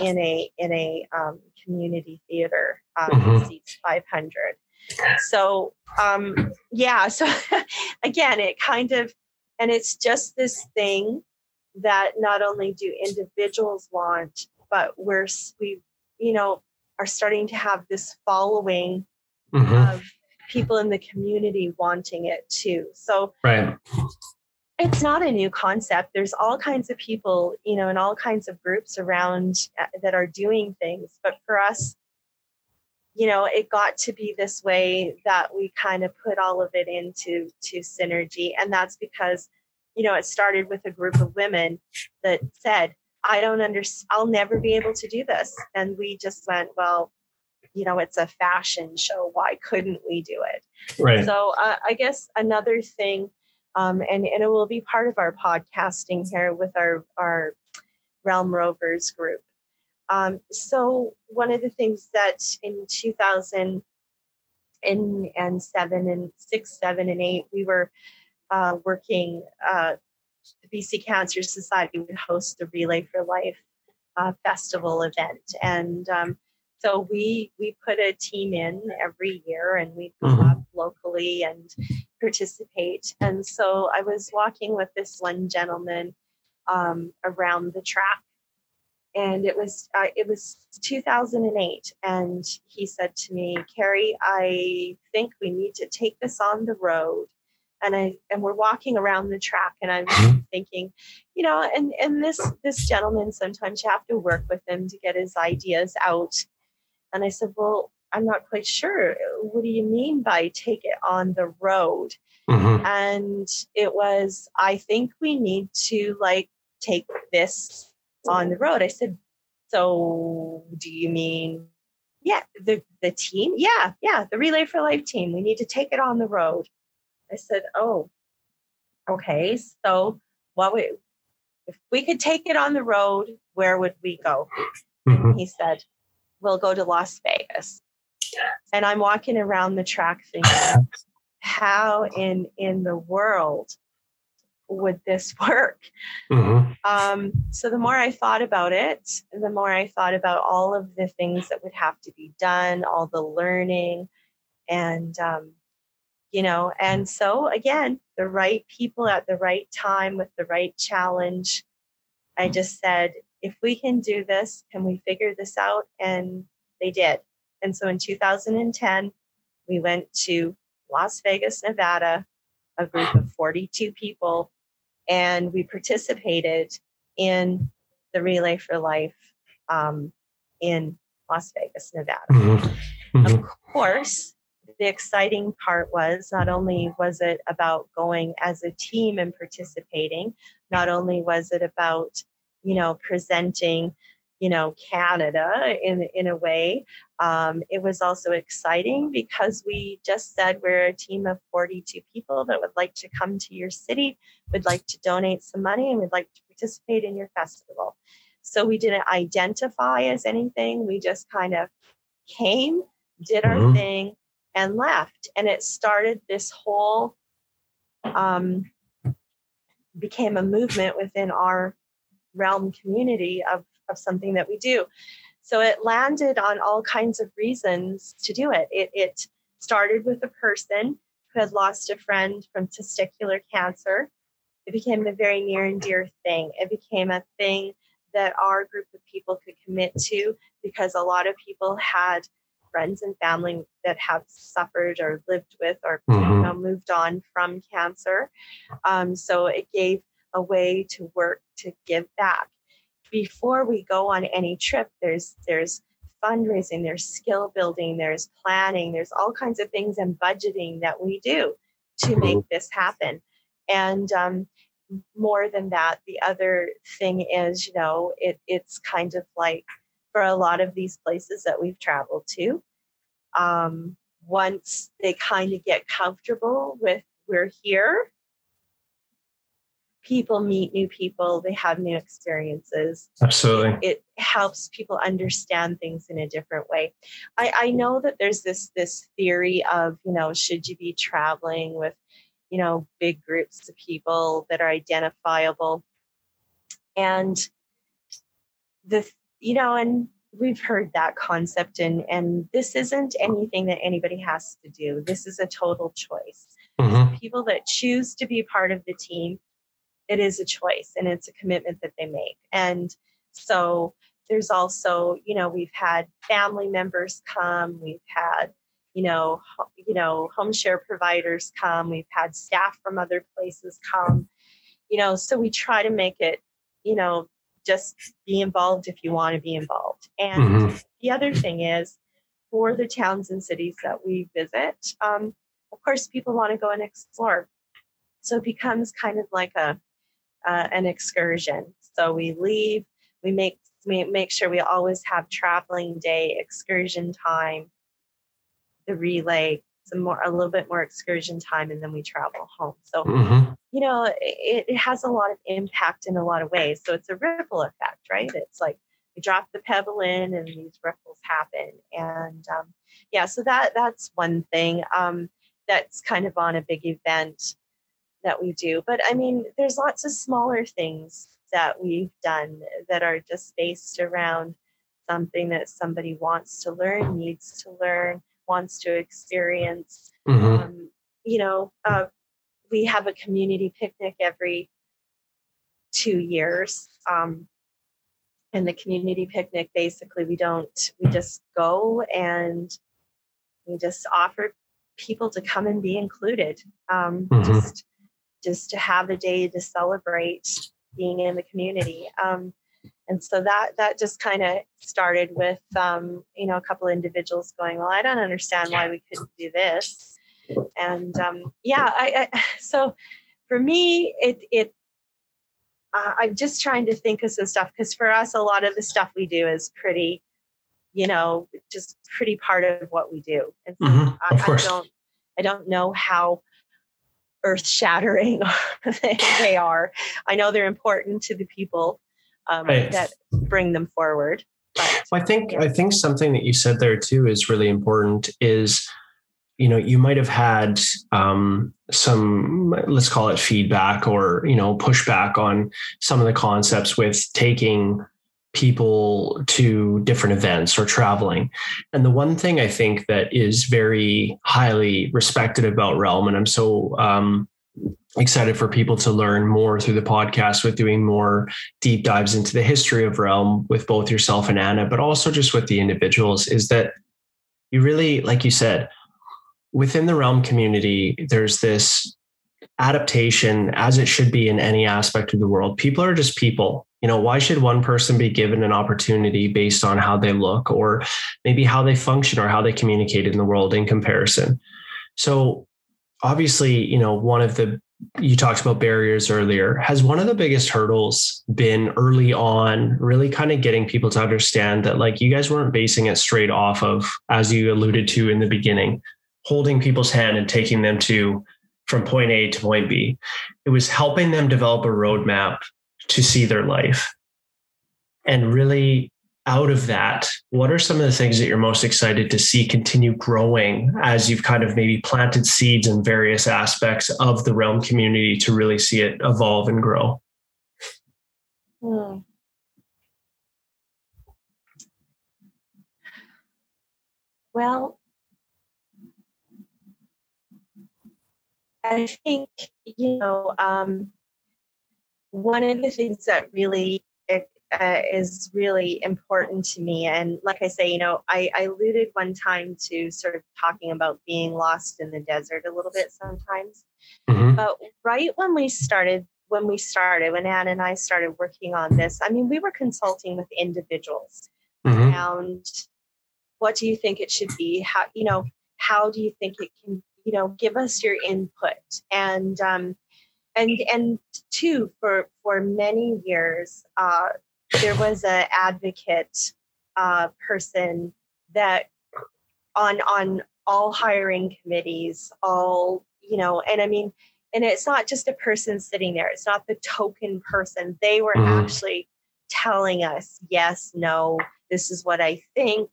in a in a um, community theater um, Mhm. seats 500 so um yeah (laughs) so again it kind of and it's just this thing that not only do individuals want but we're we you know are starting to have this following Mhm. of people in the community wanting it too so Right. It's not a new concept. There's all kinds of people you know and all kinds of groups around uh, that are doing things. But for us you know it got to be this way that we kind of put all of it into to synergy. And that's because you know it started with a group of women that said i don't understand i'll never be able to do this. And we just went well you know it's a fashion show. Why couldn't we do it? Right. so uh, I guess another thing, um, and, and it will be part of our podcasting here with our, our Realm Rovers group. Um, so one of the things that in 2000 and, and seven and six, seven and eight, we were uh, working, uh, the BC Cancer Society would host the Relay for Life uh, festival event. And um, so we we put a team in every year and we go Mhm. up locally and participate. And so I was walking with this one gentleman um, around the track, and it was uh, it was 2008, and he said to me, "Kerry, I think we need to take this on the road." And I and we're walking around the track, and I'm Mhm. thinking, you know, and and this this gentleman sometimes you have to work with him to get his ideas out. And I said, well, I'm not quite sure. What do you mean by take it on the road? Mhm. And it was, I think we need to like take this on the road. I said, so do you mean, yeah, the, the team? Yeah, yeah, the Relay for Life team. We need to take it on the road. I said, oh, okay. So what we, if we could take it on the road, where would we go? Mhm. He said, we'll go to Las Vegas. And I'm walking around the track thinking, (laughs) how in in the world would this (laughs) work? Mhm. Um, so the more I thought about it, the more I thought about all of the things that would have to be done, all the learning, and um, you know, and so again, the right people at the right time with the right challenge. I just said, if we can do this, can we figure this out? And they did. And so in 2010, we went to Las Vegas, Nevada, a group of 42 people, and we participated in the Relay for Life um, in Las Vegas, Nevada. Mhm. Mhm. Of course, the exciting part was not only was it about going as a team and participating, not only was it about, you know, presenting, you know, Canada in in a way, um, it was also exciting because we just said we're a team of 42 people that would like to come to your city, would like to donate some money, and would like to participate in your festival. So we didn't identify as anything. We just kind of came, did our Mhm. thing, and left. And it started this whole, um, became a movement within our realm community of, of something that we do. So it landed on all kinds of reasons to do it. It, it started with a person who had lost a friend from testicular cancer. It became a very near and dear thing. It became a thing that our group of people could commit to because a lot of people had friends and family that have suffered or lived with or you Mhm. know, moved on from cancer. Um, so it gave a way to work to give back. Before we go on any trip, there's there's fundraising, there's skill building, there's planning, there's all kinds of things and budgeting that we do to make this happen. And um, more than that, the other thing is, you know, it, it's kind of like for a lot of these places that we've traveled to, um, once they kind of get comfortable with we're here, people meet new people, they have new experiences. Absolutely. It helps people understand things in a different way. I, I know that there's this this theory of, you know, should you be traveling with, you know, big groups of people that are identifiable? And the you know, and we've heard that concept and and this isn't anything that anybody has to do. This is a total choice Mhm. people that choose to be part of the team, it is a choice and it's a commitment that they make. And so there's also, you know, we've had family members come, we've had, you know, ho- you know, home share providers come, we've had staff from other places come, you know, so we try to make it, you know, just be involved if you want to be involved. And Mhm. the other thing is for the towns and cities that we visit, um, of course, people want to go and explore. So it becomes kind of like a uh, an excursion. So we leave, we make we make sure we always have traveling day, excursion time, the relay, some more a little bit more excursion time, and then we travel home. So Mhm. you know, it, it has a lot of impact in a lot of ways. So it's a ripple effect, right? It's like we drop the pebble in and these ripples happen. And um, yeah, so that that's one thing um, that's kind of on a big event that we do. But I mean, there's lots of smaller things that we've done that are just based around something that somebody wants to learn, needs to learn, wants to experience Mhm. um, you know, uh, we have a community picnic every two years. Um, and the community picnic, basically, we don't, we just go and we just offer people to come and be included. Um, Mhm. Just, just to have a day to celebrate being in the community. Um, and so that that just kind of started with um, you know a couple individuals going, well, I don't understand why we couldn't do this, and um, yeah, I, I (laughs) so for me it it uh, I'm just trying to think of some stuff because for us a lot of the stuff we do is pretty you know just pretty part of what we do, and so Mhm. I, I don't I don't know how earth shattering (laughs) they are. I know they're important to the people um, right. that bring them forward. But, well, I think yeah. I think something that you said there too is really important. Is you know you might have had um, some let's call it feedback or you know pushback on some of the concepts with taking people to different events or traveling. And the one thing I think that is very highly respected about Realm, and I'm so um, excited for people to learn more through the podcast with doing more deep dives into the history of Realm with both yourself and Anna, but also just with the individuals, is that you really, like you said, within the Realm community, there's this adaptation as it should be in any aspect of the world. People are just people you know why should one person be given an opportunity based on how they look or maybe how they function or how they communicate in the world in comparison so obviously you know one of the you talked about barriers earlier has one of the biggest hurdles been early on really kind of getting people to understand that like you guys weren't basing it straight off of as you alluded to in the beginning holding people's hand and taking them to from point A to point B. It was helping them develop a roadmap to see their life. And really, out of that, what are some of the things that you're most excited to see continue growing as you've kind of maybe planted seeds in various aspects of the realm community to really see it evolve and grow? Hmm. Well, I think, you know, um, one of the things that really uh, is really important to me, and like I say, you know, I, I alluded one time to sort of talking about being lost in the desert a little bit sometimes. Mm-hmm. But right when we started, when we started, when Anne and I started working on this, I mean, we were consulting with individuals mm-hmm. around what do you think it should be? How, you know, how do you think it can, you know, give us your input? And, um, and and two for for many years uh, there was an advocate uh, person that on on all hiring committees all you know and i mean and it's not just a person sitting there it's not the token person they were mm-hmm. actually telling us yes no this is what i think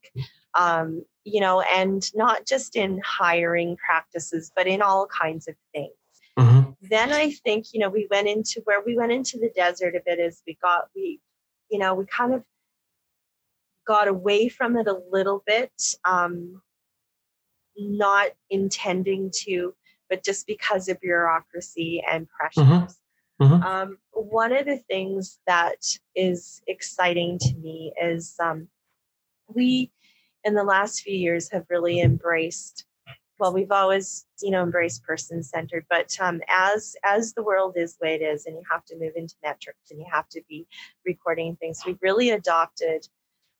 um, you know and not just in hiring practices but in all kinds of things. Then I think, you know, we went into where we went into the desert a bit as we got, we, you know, we kind of got away from it a little bit, um, not intending to, but just because of bureaucracy and pressures. Mm-hmm. Mm-hmm. Um, one of the things that is exciting to me is um, we, in the last few years, have really embraced well we've always you know embraced person centered but um, as as the world is the way it is and you have to move into metrics and you have to be recording things we've really adopted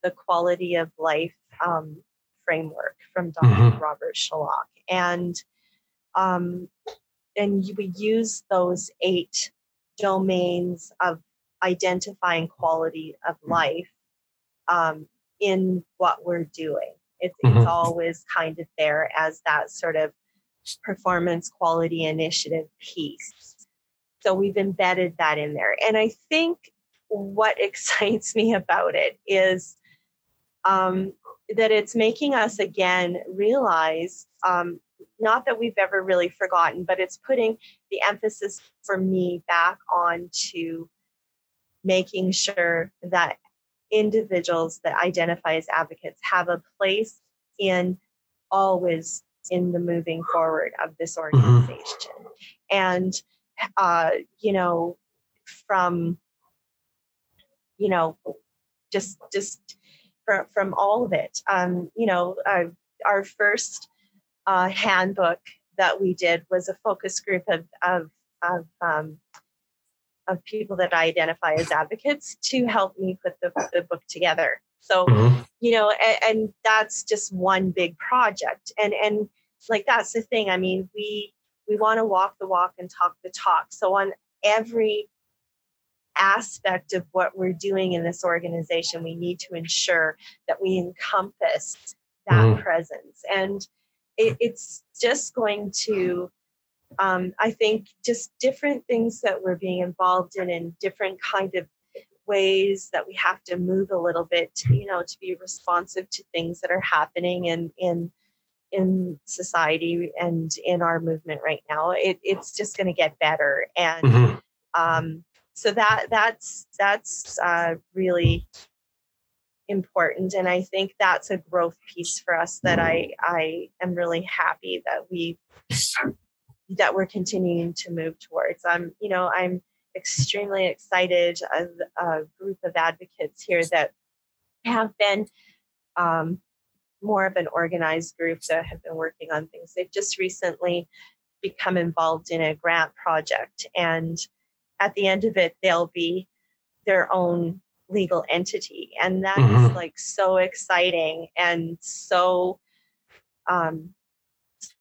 the quality of life um, framework from dr mm-hmm. robert Schalock. and um, and we use those eight domains of identifying quality of life um, in what we're doing it's, mm-hmm. it's always kind of there as that sort of performance quality initiative piece. So we've embedded that in there. And I think what (laughs) excites me about it is um, that it's making us again realize um, not that we've ever really forgotten, but it's putting the emphasis for me back on to making sure that individuals that identify as advocates have a place in always in the moving forward of this mm-hmm. organization. Mm-hmm. And, uh, you know, from, you know, just, just from, from all of it, um, you know, uh, our first uh, handbook that we did was a focus group of, of, of um, of people that I identify as advocates to help me put the, the book together. So, mm-hmm. you know, and, and, that's just one big project. And and like that's the thing. I mean, we we want to walk the walk and talk the talk. So on every aspect of what we're doing in this organization, we need to ensure that we encompass that mm-hmm. presence. And it, it's just going to um, I think just different things that we're being involved in and different kind of ways that we have to move a little bit, to, you know, to be responsive to things that are happening in in in society and in our movement right now. It, it's just going to get better, and mm-hmm. um, so that that's that's uh, really important and i think that's a growth piece for us that i i am really happy that we that we're continuing to move towards. I'm you know i'm extremely excited as a group of advocates here that have been um, more of an organized group that have been working on things. They've just recently become involved in a grant project and at the end of it they'll be their own legal entity. And that's mm-hmm. like so exciting and so um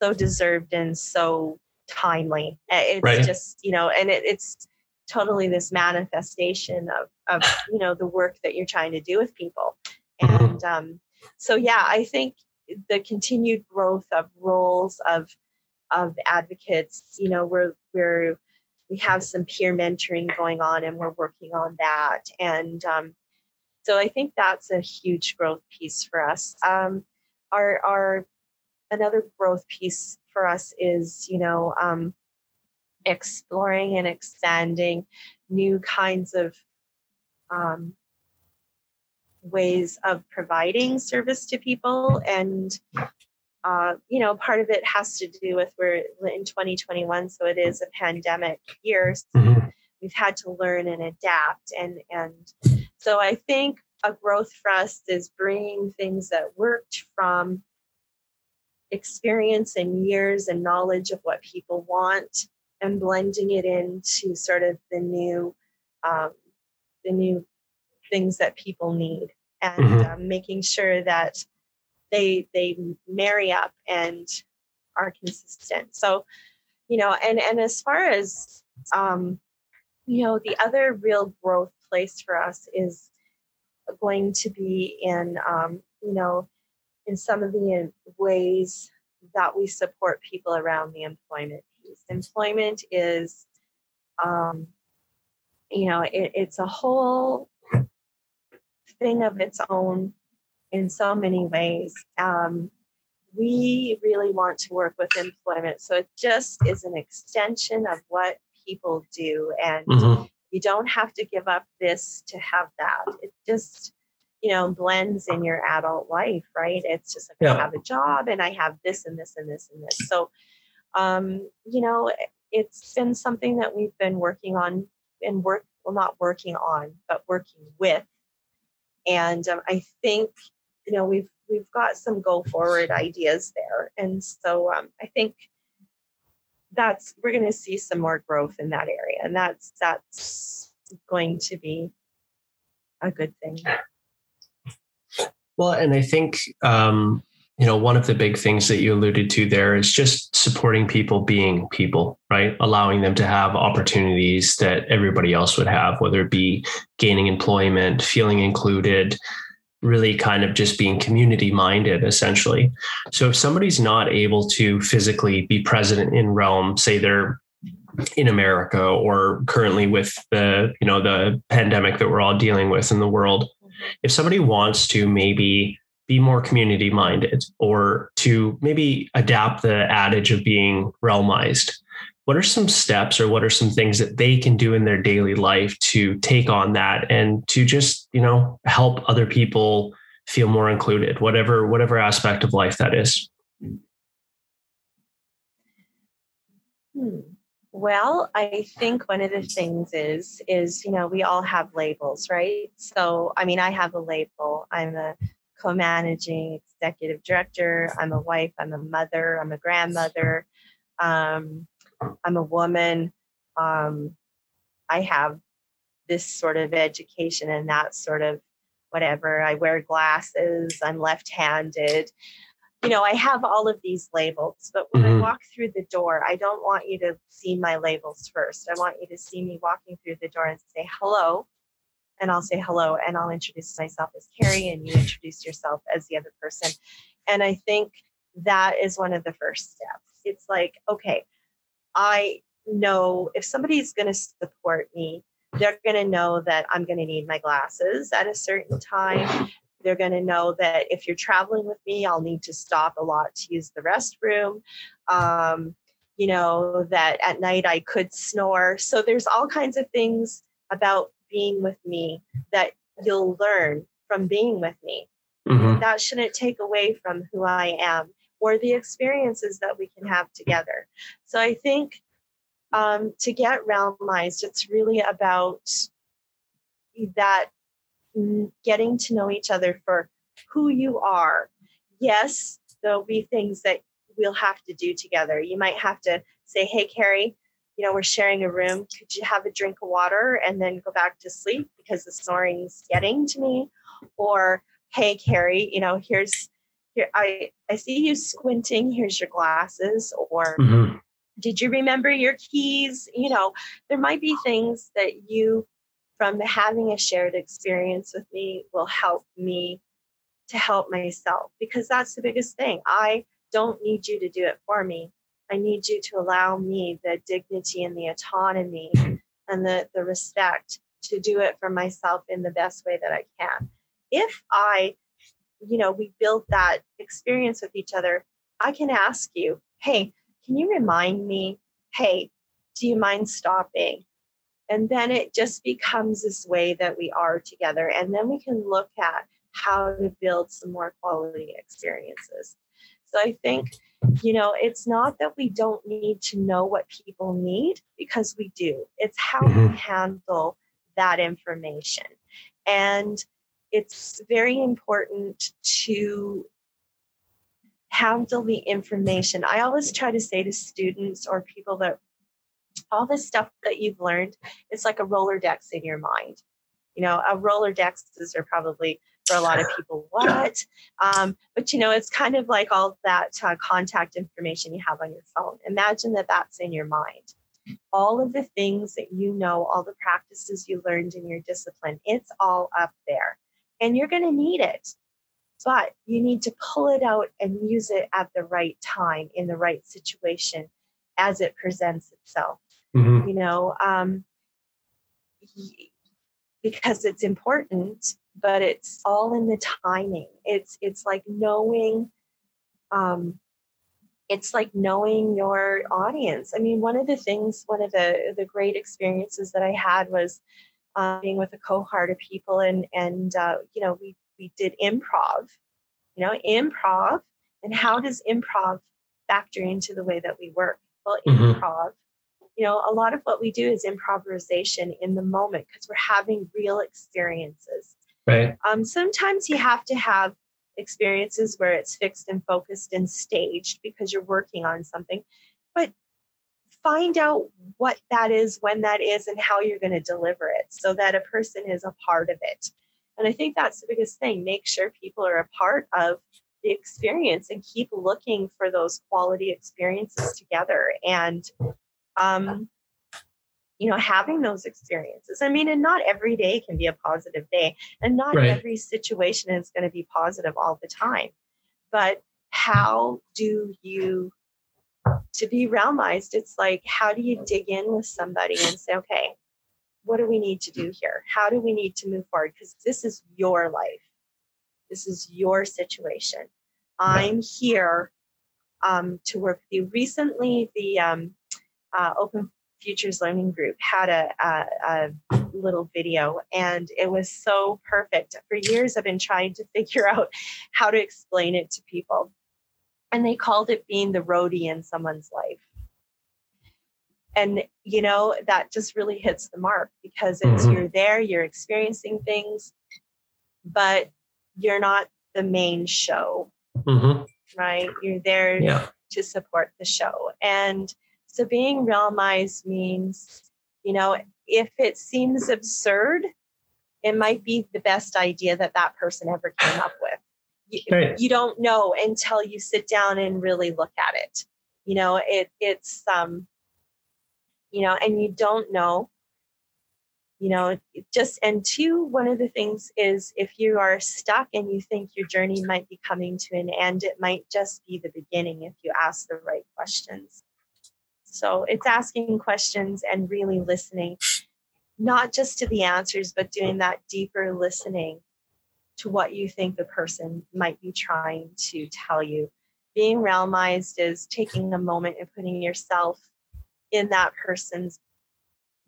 so deserved and so timely it's right. just you know and it, it's totally this manifestation of of (sighs) you know the work that you're trying to do with people mm-hmm. and um so yeah i think the continued growth of roles of of advocates you know we're we're we have some peer mentoring going on and we're working on that and um, so i think that's a huge growth piece for us um, our our another growth piece for us is you know um, exploring and expanding new kinds of um, ways of providing service to people and uh, you know, part of it has to do with we're in 2021, so it is a pandemic year. So mm-hmm. We've had to learn and adapt, and and so I think a growth for us is bringing things that worked from experience and years and knowledge of what people want, and blending it into sort of the new, um, the new things that people need, and mm-hmm. um, making sure that they they marry up and are consistent. So, you know, and and as far as um, you know, the other real growth place for us is going to be in um, you know, in some of the ways that we support people around the employment piece. Employment is um, you know, it, it's a whole thing of its own in so many ways. Um, we really want to work with employment. So it just is an extension of what people do. And mm-hmm. you don't have to give up this to have that. It just, you know, blends in your adult life, right? It's just like yeah. I have a job and I have this and this and this and this. So, um, you know, it's been something that we've been working on and work, well, not working on, but working with. And um, I think you know we've we've got some go forward ideas there and so um, i think that's we're going to see some more growth in that area and that's that's going to be a good thing well and i think um, you know one of the big things that you alluded to there is just supporting people being people right? Allowing them to have opportunities that everybody else would have whether it be gaining employment feeling included really kind of just being community minded essentially. So if somebody's not able to physically be present in realm say they're in america or currently with the you know the pandemic that we're all dealing with in the world if somebody wants to maybe be more community minded or to maybe adapt the adage of being realmized what are some steps or what are some things that they can do in their daily life to take on that and to just you know help other people feel more included whatever whatever aspect of life that is hmm. Well i think one of the things is is you know we all have labels right so i mean i have a label i'm a co-managing executive director i'm a wife i'm a mother i'm a grandmother um, I'm a woman. Um, I have this sort of education and that sort of whatever. I wear glasses. I'm left handed. You know, I have all of these labels, but when mm-hmm. I walk through the door, I don't want you to see my labels first. I want you to see me walking through the door and say hello. And I'll say hello and I'll introduce myself as Kerry and you introduce yourself as the other person. And I think that is one of the first steps. It's like, okay, I know if somebody's going to support me, they're going to know that I'm going to need my glasses at a certain time. They're going to know that if you're traveling with me, I'll need to stop a lot to use the restroom. Um, you know, that at night I could snore. So there's all kinds of things about being with me that you'll learn from being with me. Mm-hmm. That shouldn't take away from who I am or the experiences that we can have together. So I think um, to get realmized, it's really about that getting to know each other for who you are. Yes, there'll be things that we'll have to do together. You might have to say, Hey, Kerry, you know, we're sharing a room. Could you have a drink of water and then go back to sleep because the snoring's getting to me? Or, Hey, Kerry, you know, here's here I, I see you squinting. Here's your glasses. Or mm-hmm. did you remember your keys? You know, there might be things that you, from having a shared experience with me, will help me to help myself because that's the biggest thing. I don't need you to do it for me. I need you to allow me the dignity and the autonomy and the, the respect to do it for myself in the best way that I can. If I you know, we build that experience with each other, I can ask you, hey, can you remind me? Hey, do you mind stopping? And then it just becomes this way that we are together. And then we can look at how to build some more quality experiences. So I think, you know, it's not that we don't need to know what people need because we do, it's how mm-hmm. we handle that information. And it's very important to handle the information. I always try to say to students or people that all this stuff that you've learned, it's like a Rolodex in your mind. You know, a Rolodexes are probably for a lot of people (laughs) what, um, but you know, it's kind of like all that uh, contact information you have on your phone. Imagine that that's in your mind. All of the things that you know, all the practices you learned in your discipline, it's all up there and you're going to need it. But you need to pull it out and use it at the right time in the right situation as it presents itself. Mm-hmm. You know, um, because it's important, but it's all in the timing. It's it's like knowing um, it's like knowing your audience. I mean, one of the things, one of the the great experiences that I had was uh, being with a cohort of people and and uh, you know we we did improv you know improv and how does improv factor into the way that we work well mm-hmm. improv you know a lot of what we do is improvisation in the moment because we're having real experiences right um, sometimes you have to have experiences where it's fixed and focused and staged because you're working on something but find out what that is, when that is, and how you're going to deliver it so that a person is a part of it. And I think that's the biggest thing. Make sure people are a part of the experience and keep looking for those quality experiences together and um, you know having those experiences i mean and not every day can be a positive day and not right. every situation is going to be positive all the time but how do you to be realmized, it's like, how do you dig in with somebody and say, okay, what do we need to do here? How do we need to move forward? Because this is your life, this is your situation. I'm here um, to work with you. Recently, the um, uh, Open Futures Learning Group had a, a, a, little video, and it was so perfect. For years, I've been trying to (laughs) figure out how to explain it to people and they called it being the roadie in someone's life and you know that just really hits the mark because it's mm-hmm. you're there you're experiencing things but you're not the main show mm-hmm. right you're there yeah. to support the show and so being realmized means you know if it seems absurd it might be the best idea that that person ever came up with. You, (sighs) right. you don't know until you sit down and really look at it. You know it it's um you know and you don't know. You know just and two one of the things is if you are stuck and you think your journey might be coming to an end it might just be the beginning if you ask the right questions So it's asking questions and really listening, not just to the answers, but doing that deeper listening to what you think the person might be trying to tell you. Being realmized is taking a moment and putting yourself in that person's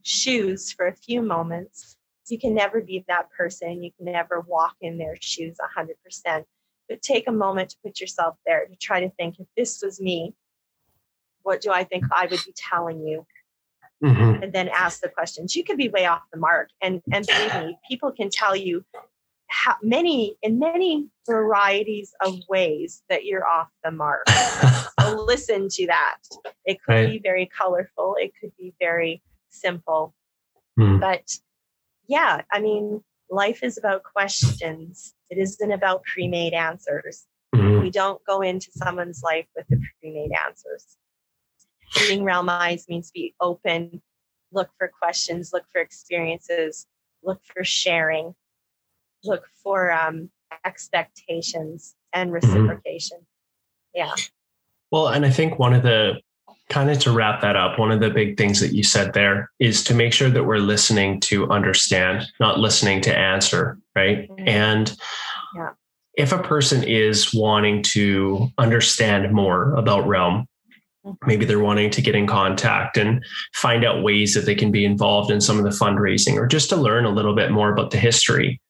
shoes for a few moments. You can never be that person. You can never walk in their shoes 100%. But take a moment to put yourself there to try to think if this was me, what do I think I would be telling you? Mm-hmm. And then ask the questions. You could be way off the mark. And, and believe me, people can tell you how many in many varieties of ways that you're off the mark. (laughs) so listen to that. It could right. be very colorful. It could be very simple. Mm. But yeah, I mean, life is about questions. It isn't about pre-made answers. Mm. We don't go into someone's life with the pre-made answers. Being realmized means be open, look for questions, look for experiences, look for sharing, look for um, expectations and mm-hmm. reciprocation. Mm-hmm. Yeah. Well, and I think one of the kind of to wrap that up, one of the big things that you said there is to make sure that we're listening to understand, not listening to answer, right? Mm-hmm. And yeah. if a person is wanting to understand more about Realm. Maybe they're wanting to get in contact and find out ways that they can be involved in some of the fundraising or just to learn a little bit more about the history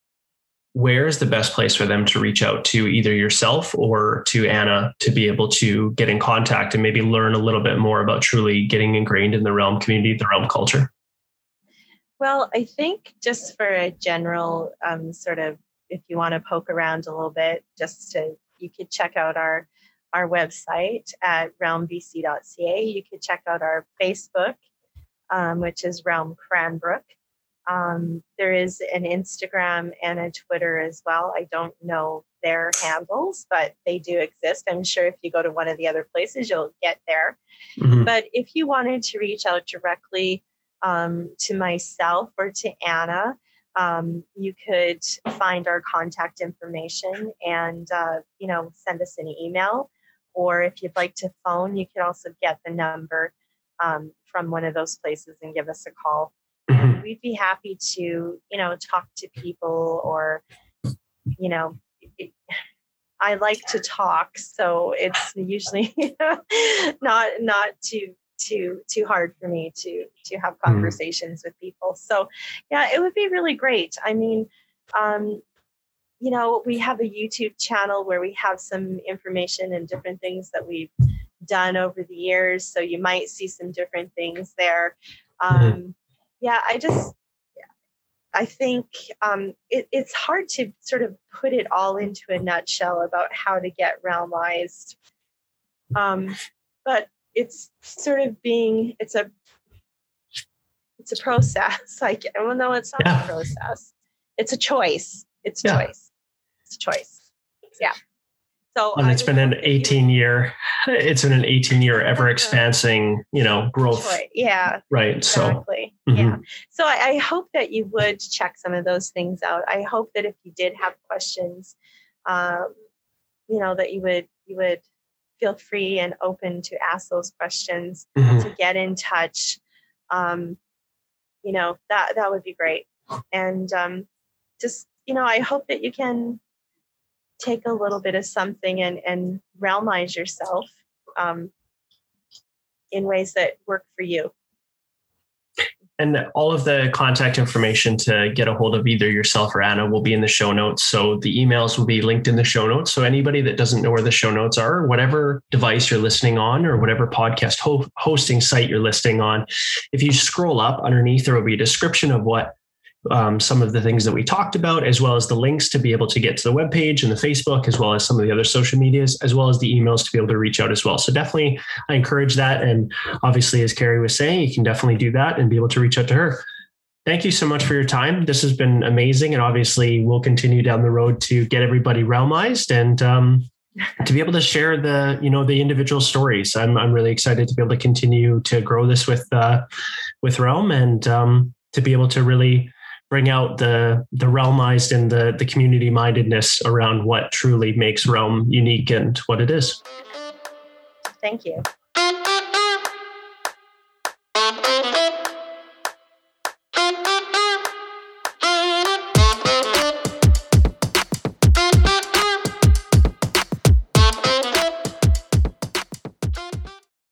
where is the best place for them to reach out to either yourself or to Anna to be able to get in contact and maybe learn a little bit more about truly getting ingrained in the realm community, the realm culture? Well, I think just for a general um, sort of, if you want to poke around a little bit, just to, you could check out our our website at realmbc.ca. You could check out our Facebook, um, which is Realm Cranbrook. Um, there is an Instagram and a Twitter as well. I don't know their handles, but they do exist. I'm sure if you go to one of the other places, you'll get there. Mm-hmm. But if you wanted to reach out directly um, to myself or to Anna, um, you could find our contact information and uh, you know send us an email. Or if you'd like to phone, you could also get the number um, from one of those places and give us a call mm-hmm. we'd be happy to you know talk to people or you know it, i like to talk so it's usually (laughs) not not too too too hard for me to to have mm-hmm. conversations mm-hmm. with people so yeah it would be really great i mean um you know we have a youtube channel where we have some information and different things that we've done over the years so you might see some different things there mm-hmm. um, mm-hmm yeah, I just, I think um, it, it's hard to sort of put it all into a nutshell about how to get realmized. Um, but it's sort of being, it's a, it's a process. (laughs) Like, well, no, it's not yeah. a process. It's a choice. It's a yeah. choice. Choice. Yeah. So and it's been an 18 year, it's been an 18 year ever expansing, you know, growth. Yeah. Right. Exactly. So, mm-hmm. yeah. So I, I, hope that you would check some of those things out. I hope that if you did have questions, um, you know, that you would, you would feel free and open to ask those questions, mm-hmm. to get in touch. Um, you know, that, that would be great. And um, just, you know, I hope that you can take a little bit of something and, and realmize yourself um, in ways that work for you. And all of the contact information to get a hold of either yourself or Anna will be in the show notes. So the emails will be linked in the show notes. So anybody that doesn't know where the show notes are, whatever device you're listening on or whatever podcast ho- hosting site you're listening on, if you scroll up underneath, there will be a description of what um, some of the things that we talked about, as well as the links to be able to get to the webpage and the Facebook, as well as some of the other social medias, as well as the emails to be able to reach out as well. So definitely, I encourage that. And obviously, as Kerry was saying, you can definitely do that and be able to reach out to her. Thank you so much for your time. This has been amazing, and obviously, we'll continue down the road to get everybody realmized and um, to be able to share the you know the individual stories. I'm I'm really excited to be able to continue to grow this with uh, with Realm and um, to be able to really bring out the the realmized and the the community mindedness around what truly makes realm unique and what it is. Thank you